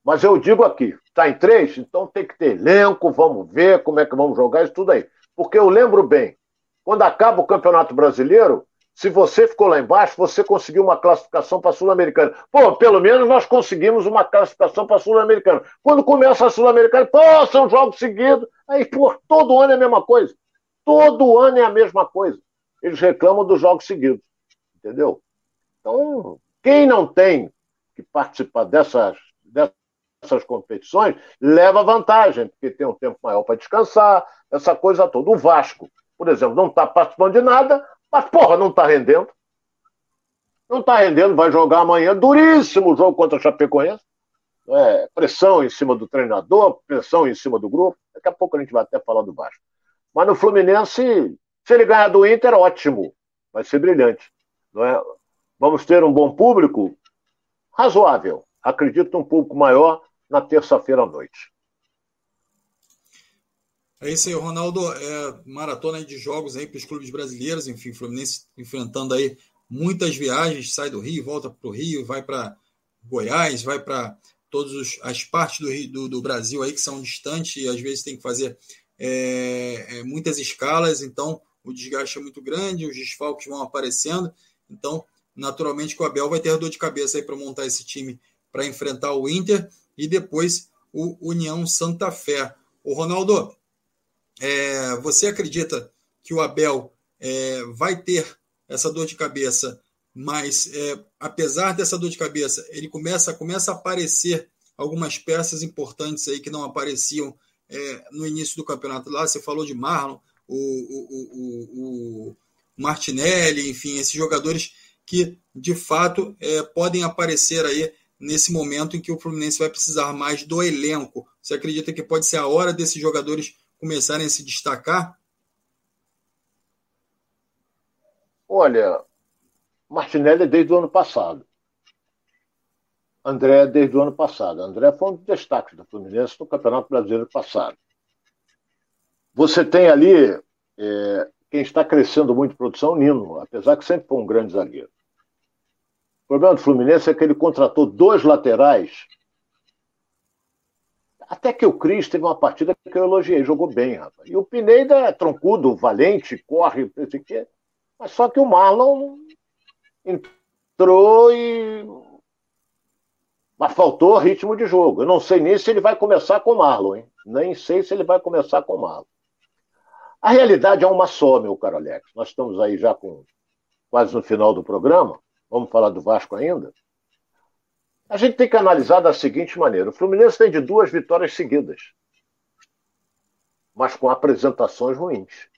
Mas eu digo aqui, está em três, então tem que ter elenco, vamos ver como é que vamos jogar isso tudo aí. Porque eu lembro bem, quando acaba o Campeonato Brasileiro, se você ficou lá embaixo, você conseguiu uma classificação para a Sul-Americana. Pô, pelo menos nós conseguimos uma classificação para a Sul-Americana. Quando começa a Sul-Americana, pô, são jogos seguidos. Aí, pô, todo ano é a mesma coisa. Todo ano é a mesma coisa. Eles reclamam dos jogos seguidos. Entendeu? Então, quem não tem que participar dessas, dessas competições, leva vantagem, porque tem um tempo maior para descansar, essa coisa toda. O Vasco, por exemplo, não está participando de nada, mas, porra, não está rendendo. Não está rendendo, vai jogar amanhã. Duríssimo o jogo contra o Chapecoense. É, pressão em cima do treinador, pressão em cima do grupo. Daqui a pouco a gente vai até falar do Vasco. Mas no Fluminense, se ele ganhar do Inter, ótimo. Vai ser brilhante. Não é? Vamos ter um bom público? Razoável. Acredito um público maior na terça-feira à noite.
É isso aí, Ronaldo. É, maratona de jogos aí para os clubes brasileiros, enfim, Fluminense enfrentando aí muitas viagens, sai do Rio, volta para o Rio, vai para Goiás, vai para todas as partes do, Rio, do, do, Brasil aí que são distantes e às vezes tem que fazer é, é, muitas escalas, então o desgaste é muito grande, os desfalques vão aparecendo, então naturalmente que o Abel vai ter dor de cabeça aí para montar esse time para enfrentar o Inter e depois o União Santa Fé. O Ronaldo, é, você acredita que o Abel é, vai ter essa dor de cabeça, mas é, apesar dessa dor de cabeça, ele começa, começa a aparecer algumas peças importantes aí que não apareciam é, no início do campeonato lá. Você falou de Marlon, o, o, o, o Martinelli, enfim, esses jogadores que de fato é, podem aparecer aí nesse momento em que o Fluminense vai precisar mais do elenco. Você acredita que pode ser a hora desses jogadores começarem a se destacar?
Olha, Martinelli é desde o ano passado. André é desde o ano passado. André foi um dos destaques do Fluminense no Campeonato Brasileiro passado. Você tem ali é, quem está crescendo muito em produção, Nino, apesar que sempre foi um grande zagueiro. O problema do Fluminense é que ele contratou dois laterais até que o Cris teve uma partida que eu elogiei, jogou bem, rapaz. E o Pineda é troncudo, valente, corre, não sei o quê. Mas só que o Marlon entrou e. Mas faltou ritmo de jogo. Eu não sei nem se ele vai começar com o Marlon, hein? Nem sei se ele vai começar com o Marlon. A realidade é uma só, meu caro Alex. Nós estamos aí já com quase no final do programa. Vamos falar do Vasco ainda. A gente tem que analisar da seguinte maneira: o Fluminense tem de duas vitórias seguidas, mas com apresentações ruins.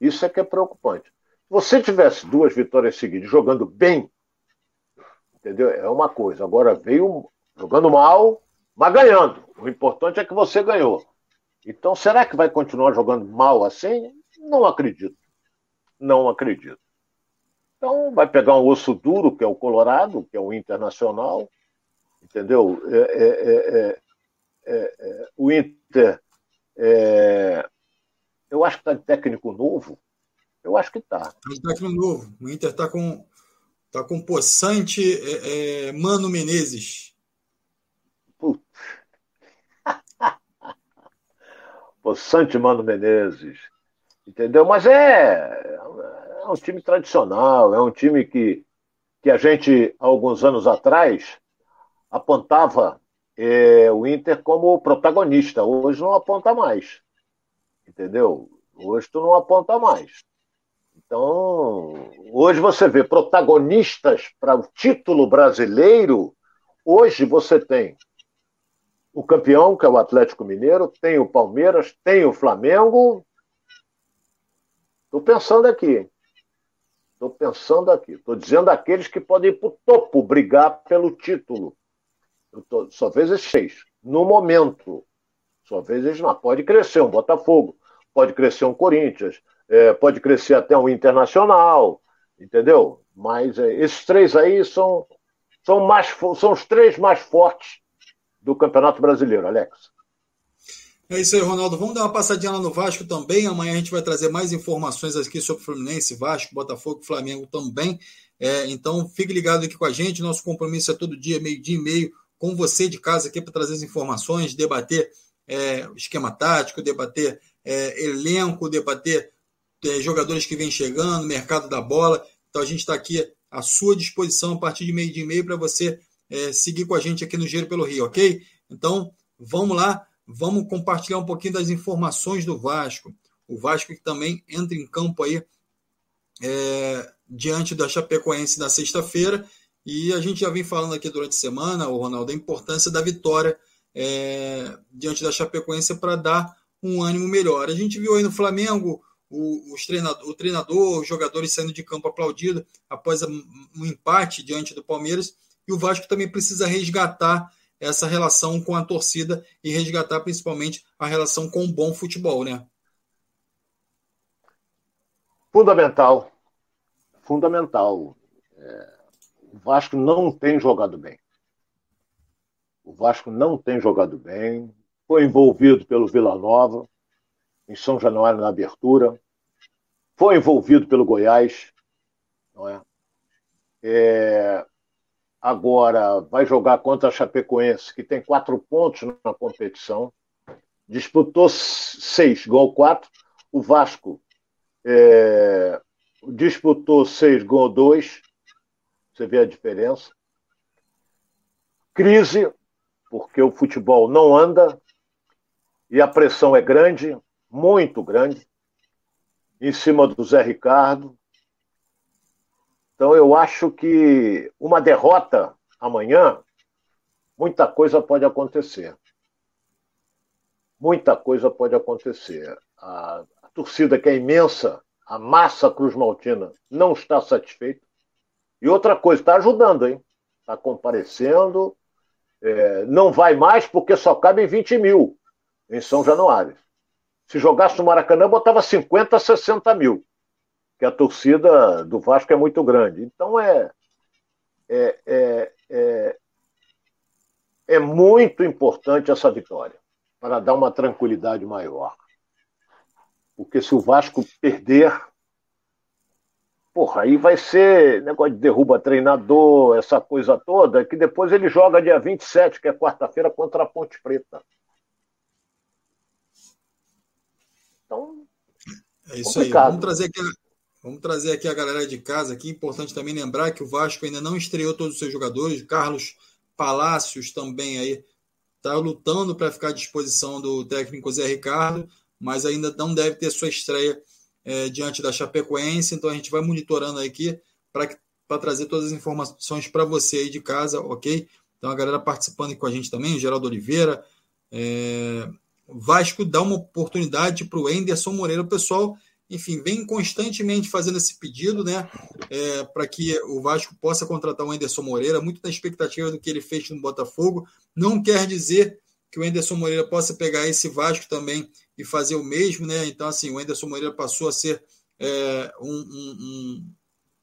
Isso é que é preocupante. Se você tivesse duas vitórias seguidas, jogando bem, entendeu? É uma coisa. Agora veio jogando mal, mas ganhando. O importante é que você ganhou. Então, será que vai continuar jogando mal assim? Não acredito. Não acredito. Então, vai pegar um osso duro, que é o Colorado, que é o Internacional, entendeu? É, é, é, o Inter, eu acho que está de técnico novo. Eu acho que está. Tá
de técnico novo. O Inter está com tá com possante Mano Menezes.
possante Mano Menezes. Entendeu? Mas é, é um time tradicional, é um time que, que a gente, alguns anos atrás, apontava é, o Inter como protagonista. Hoje não aponta mais. Entendeu? Hoje tu não aponta mais. Então, hoje você vê protagonistas para o título brasileiro. Hoje você tem o campeão, que é o Atlético Mineiro, tem o Palmeiras, tem o Flamengo. Estou pensando aqui. Estou pensando aqui. Estou dizendo aqueles que podem ir para o topo brigar pelo título. Só fez esses seis. No momento. Só fez esses não. Pode crescer um Botafogo, pode crescer um Corinthians, é, pode crescer até um internacional, entendeu? Mas é, esses três aí são, são, mais, são os três mais fortes do Campeonato Brasileiro, Alex.
É isso aí, Ronaldo. Vamos dar uma passadinha lá no Vasco também. Amanhã a gente vai trazer mais informações aqui sobre Fluminense, Vasco, Botafogo, Flamengo também. É, então, fique ligado aqui com a gente. Nosso compromisso é todo dia, meio-dia e meio, com você de casa aqui para trazer as informações, debater é, esquema tático, debater é, elenco, debater é, jogadores que vêm chegando, mercado da bola. Então, a gente está aqui à sua disposição a partir de meio-dia e meio para você é, seguir com a gente aqui no Giro pelo Rio, ok? Então, vamos lá. Vamos compartilhar um pouquinho das informações do Vasco. O Vasco que também entra em campo aí é, diante da Chapecoense na sexta-feira. E a gente já vem falando aqui durante a semana, o Ronaldo, a importância da vitória é, diante da Chapecoense para dar um ânimo melhor. A gente viu aí no Flamengo o, os treinador, o treinador, os jogadores saindo de campo aplaudido após um empate diante do Palmeiras. E o Vasco também precisa resgatar essa relação com a torcida e resgatar principalmente a relação com o bom futebol, né?
Fundamental. Fundamental. É, o Vasco não tem jogado bem. O Vasco não tem jogado bem. Foi envolvido pelo Vila Nova, em São Januário na abertura. Foi envolvido pelo Goiás. Não é? É, agora vai jogar contra a Chapecoense, que tem quatro pontos na competição, disputou seis, gol quatro. O Vasco é, disputou seis, gol dois. Você vê a diferença. Crise, porque o futebol não anda e a pressão é grande, muito grande, em cima do Zé Ricardo. Então eu acho que uma derrota amanhã, muita coisa pode acontecer. Muita coisa pode acontecer. A, a torcida que é imensa, a massa Cruz Maltina, não está satisfeita. E outra coisa, está ajudando, hein? Está comparecendo. É, não vai mais porque só cabem 20 mil em São Januário. Se jogasse no Maracanã, botava 50, 60 mil que a torcida do Vasco é muito grande. Então é, é, é, é, é muito importante essa vitória para dar uma tranquilidade maior. Porque se o Vasco perder, porra, aí vai ser negócio de derruba treinador, essa coisa toda, que depois ele joga dia 27, que é quarta-feira, contra a Ponte Preta.
Então. É isso complicado. aí. Vamos trazer aqui Vamos trazer aqui a galera de casa aqui. Importante também lembrar que o Vasco ainda não estreou todos os seus jogadores. Carlos Palácios também aí está lutando para ficar à disposição do técnico Zé Ricardo, mas ainda não deve ter sua estreia é, diante da Chapecoense. Então a gente vai monitorando aqui para trazer todas as informações para você aí de casa, ok? Então a galera participando com a gente também, o Geraldo Oliveira. É... Vasco dá uma oportunidade para o Enderson Moreira. O pessoal enfim, vem constantemente fazendo esse pedido, né, é, para que o Vasco possa contratar o Anderson Moreira, muito na expectativa do que ele fez no Botafogo. Não quer dizer que o Anderson Moreira possa pegar esse Vasco também e fazer o mesmo, né? Então, assim, o Anderson Moreira passou a ser é, um, um,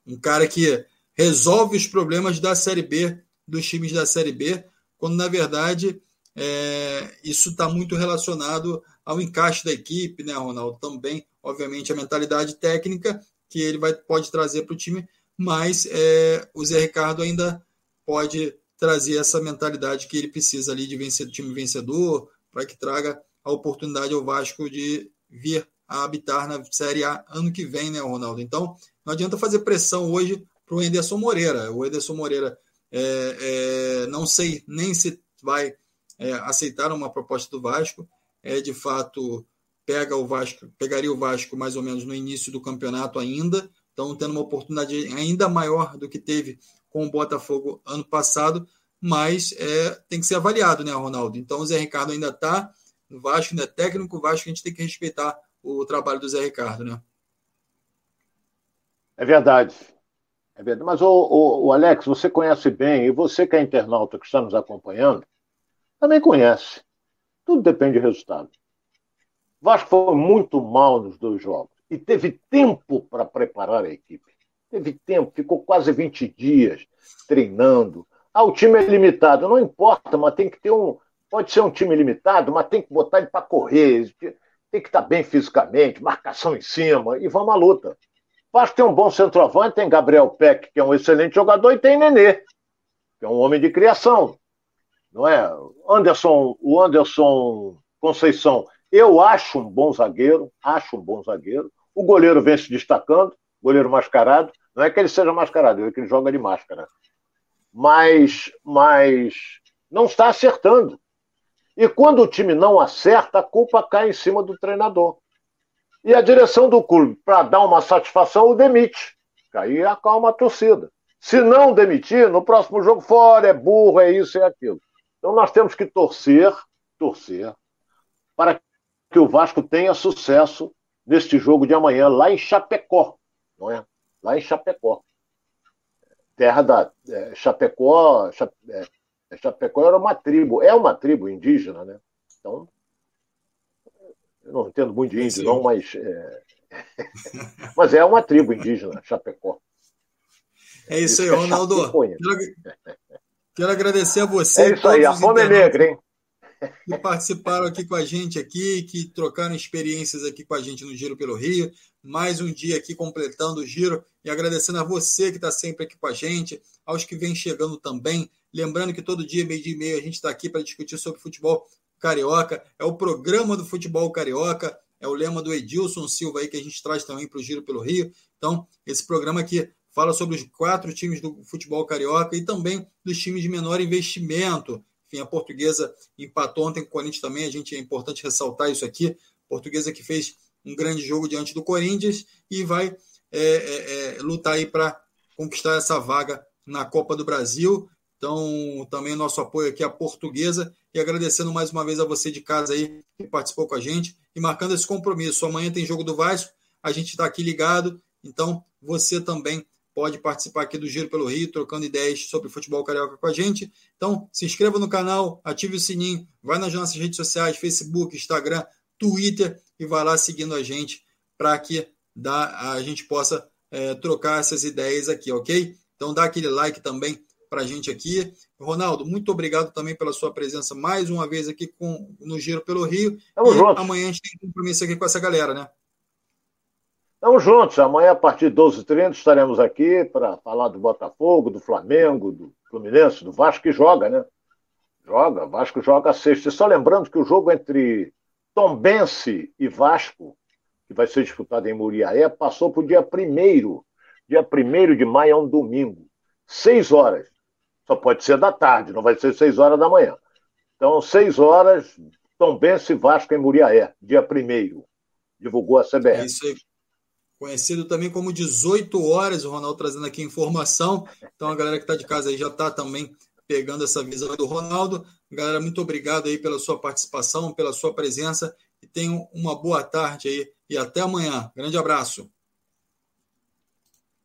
um, cara que resolve os problemas da Série B, dos times da Série B, quando na verdade é, isso está muito relacionado ao encaixe da equipe, né, Ronaldo? Também obviamente, a mentalidade técnica que ele vai, pode trazer para o time, mas é, o Zé Ricardo ainda pode trazer essa mentalidade que ele precisa ali de vencer time vencedor, para que traga a oportunidade ao Vasco de vir a habitar na Série A ano que vem, né, Ronaldo? Então, não adianta fazer pressão hoje para o Enderson Moreira. O Enderson Moreira, é, é, não sei nem se vai é, aceitar uma proposta do Vasco. É de fato pega o Vasco, pegaria o Vasco mais ou menos no início do campeonato ainda, então tendo uma oportunidade ainda maior do que teve com o Botafogo ano passado, mas é, tem que ser avaliado, né, Ronaldo? Então o Zé Ricardo ainda está Vasco, ainda é técnico, o Vasco a gente tem que respeitar o trabalho do Zé Ricardo, né?
É verdade. É verdade. Mas, o, o, o Alex, você conhece bem, e você que é internauta que está nos acompanhando, também conhece. Tudo depende do resultado. Vasco foi muito mal nos dois jogos. e teve tempo para preparar a equipe. Teve tempo, ficou quase 20 dias treinando. Ah, o time é limitado, não importa, mas tem que ter um. Pode ser um time limitado, mas tem que botar ele para correr, tem que estar bem fisicamente, marcação em cima, e vamos à luta. Vasco tem um bom centroavante, tem Gabriel Peck, que é um excelente jogador, e tem Nenê, que é um homem de criação. Não é? Anderson, o Anderson Conceição, eu acho um bom zagueiro, acho um bom zagueiro. O goleiro vem se destacando, goleiro mascarado. Não é que ele seja mascarado, é que ele joga de máscara. Mas, mas não está acertando. E quando o time não acerta, a culpa cai em cima do treinador. E a direção do clube, para dar uma satisfação, o demite. Aí acalma a torcida. Se não demitir, no próximo jogo fora, é burro, é isso, é aquilo. Então nós temos que torcer, torcer, para que o Vasco tenha sucesso neste jogo de amanhã, lá em Chapecó, não é? Lá em Chapecó. Terra da é, Chapecó, é, Chapecó era uma tribo, é uma tribo indígena, né? Então, eu não entendo muito de índio, não, mas é... mas é uma tribo indígena, Chapecó.
É isso aí, Ronaldo. Quero, quero, agradecer a você.
É isso aí, a fome é negra, hein?
Que participaram aqui com a gente aqui, que trocaram experiências aqui com a gente no Giro pelo Rio. Mais um dia aqui completando o giro e agradecendo a você que está sempre aqui com a gente, aos que vêm chegando também. Lembrando que todo dia, meio dia e meio, a gente está aqui para discutir sobre futebol carioca. É o programa do futebol carioca, é o lema do Edilson Silva aí que a gente traz também para o Giro pelo Rio. Então, esse programa aqui fala sobre os quatro times do futebol carioca e também dos times de menor investimento. Enfim, a portuguesa empatou ontem com o Corinthians também, a gente é importante ressaltar isso aqui. Portuguesa que fez um grande jogo diante do Corinthians e vai é, é, é, lutar aí para conquistar essa vaga na Copa do Brasil. Então, também nosso apoio aqui à portuguesa e agradecendo mais uma vez a você de casa aí que participou com a gente e marcando esse compromisso. Amanhã tem jogo do Vasco, a gente está aqui ligado, então você também pode participar aqui do Giro pelo Rio, trocando ideias sobre futebol carioca com a gente. Então, se inscreva no canal, ative o sininho, vai nas nossas redes sociais, Facebook, Instagram, Twitter e vai lá seguindo a gente para que dá, a gente possa é, trocar essas ideias aqui, ok? Então dá aquele like também para a gente aqui. Ronaldo, muito obrigado também pela sua presença mais uma vez aqui com, no Giro pelo Rio.
Tamo
e amanhã a gente tem compromisso aqui com essa galera, né?
Estamos juntos. Amanhã, a partir de 12h30, estaremos aqui para falar do Botafogo, do Flamengo, do Fluminense, do Vasco, que joga, né? Joga. Vasco joga a sexta. E só lembrando que o jogo entre Tombense e Vasco, que vai ser disputado em Muriaé, passou para o dia 1 Dia 1 de maio é um domingo. Seis horas. Só pode ser da tarde, não vai ser seis horas da manhã. Então, seis horas, Tombense e Vasco em Muriaé, dia 1 Divulgou a CBF.
É isso aí conhecido também como 18 horas, o Ronaldo trazendo aqui informação. Então a galera que está de casa aí já está também pegando essa visão do Ronaldo. Galera, muito obrigado aí pela sua participação, pela sua presença e tenham uma boa tarde aí e até amanhã. Grande abraço.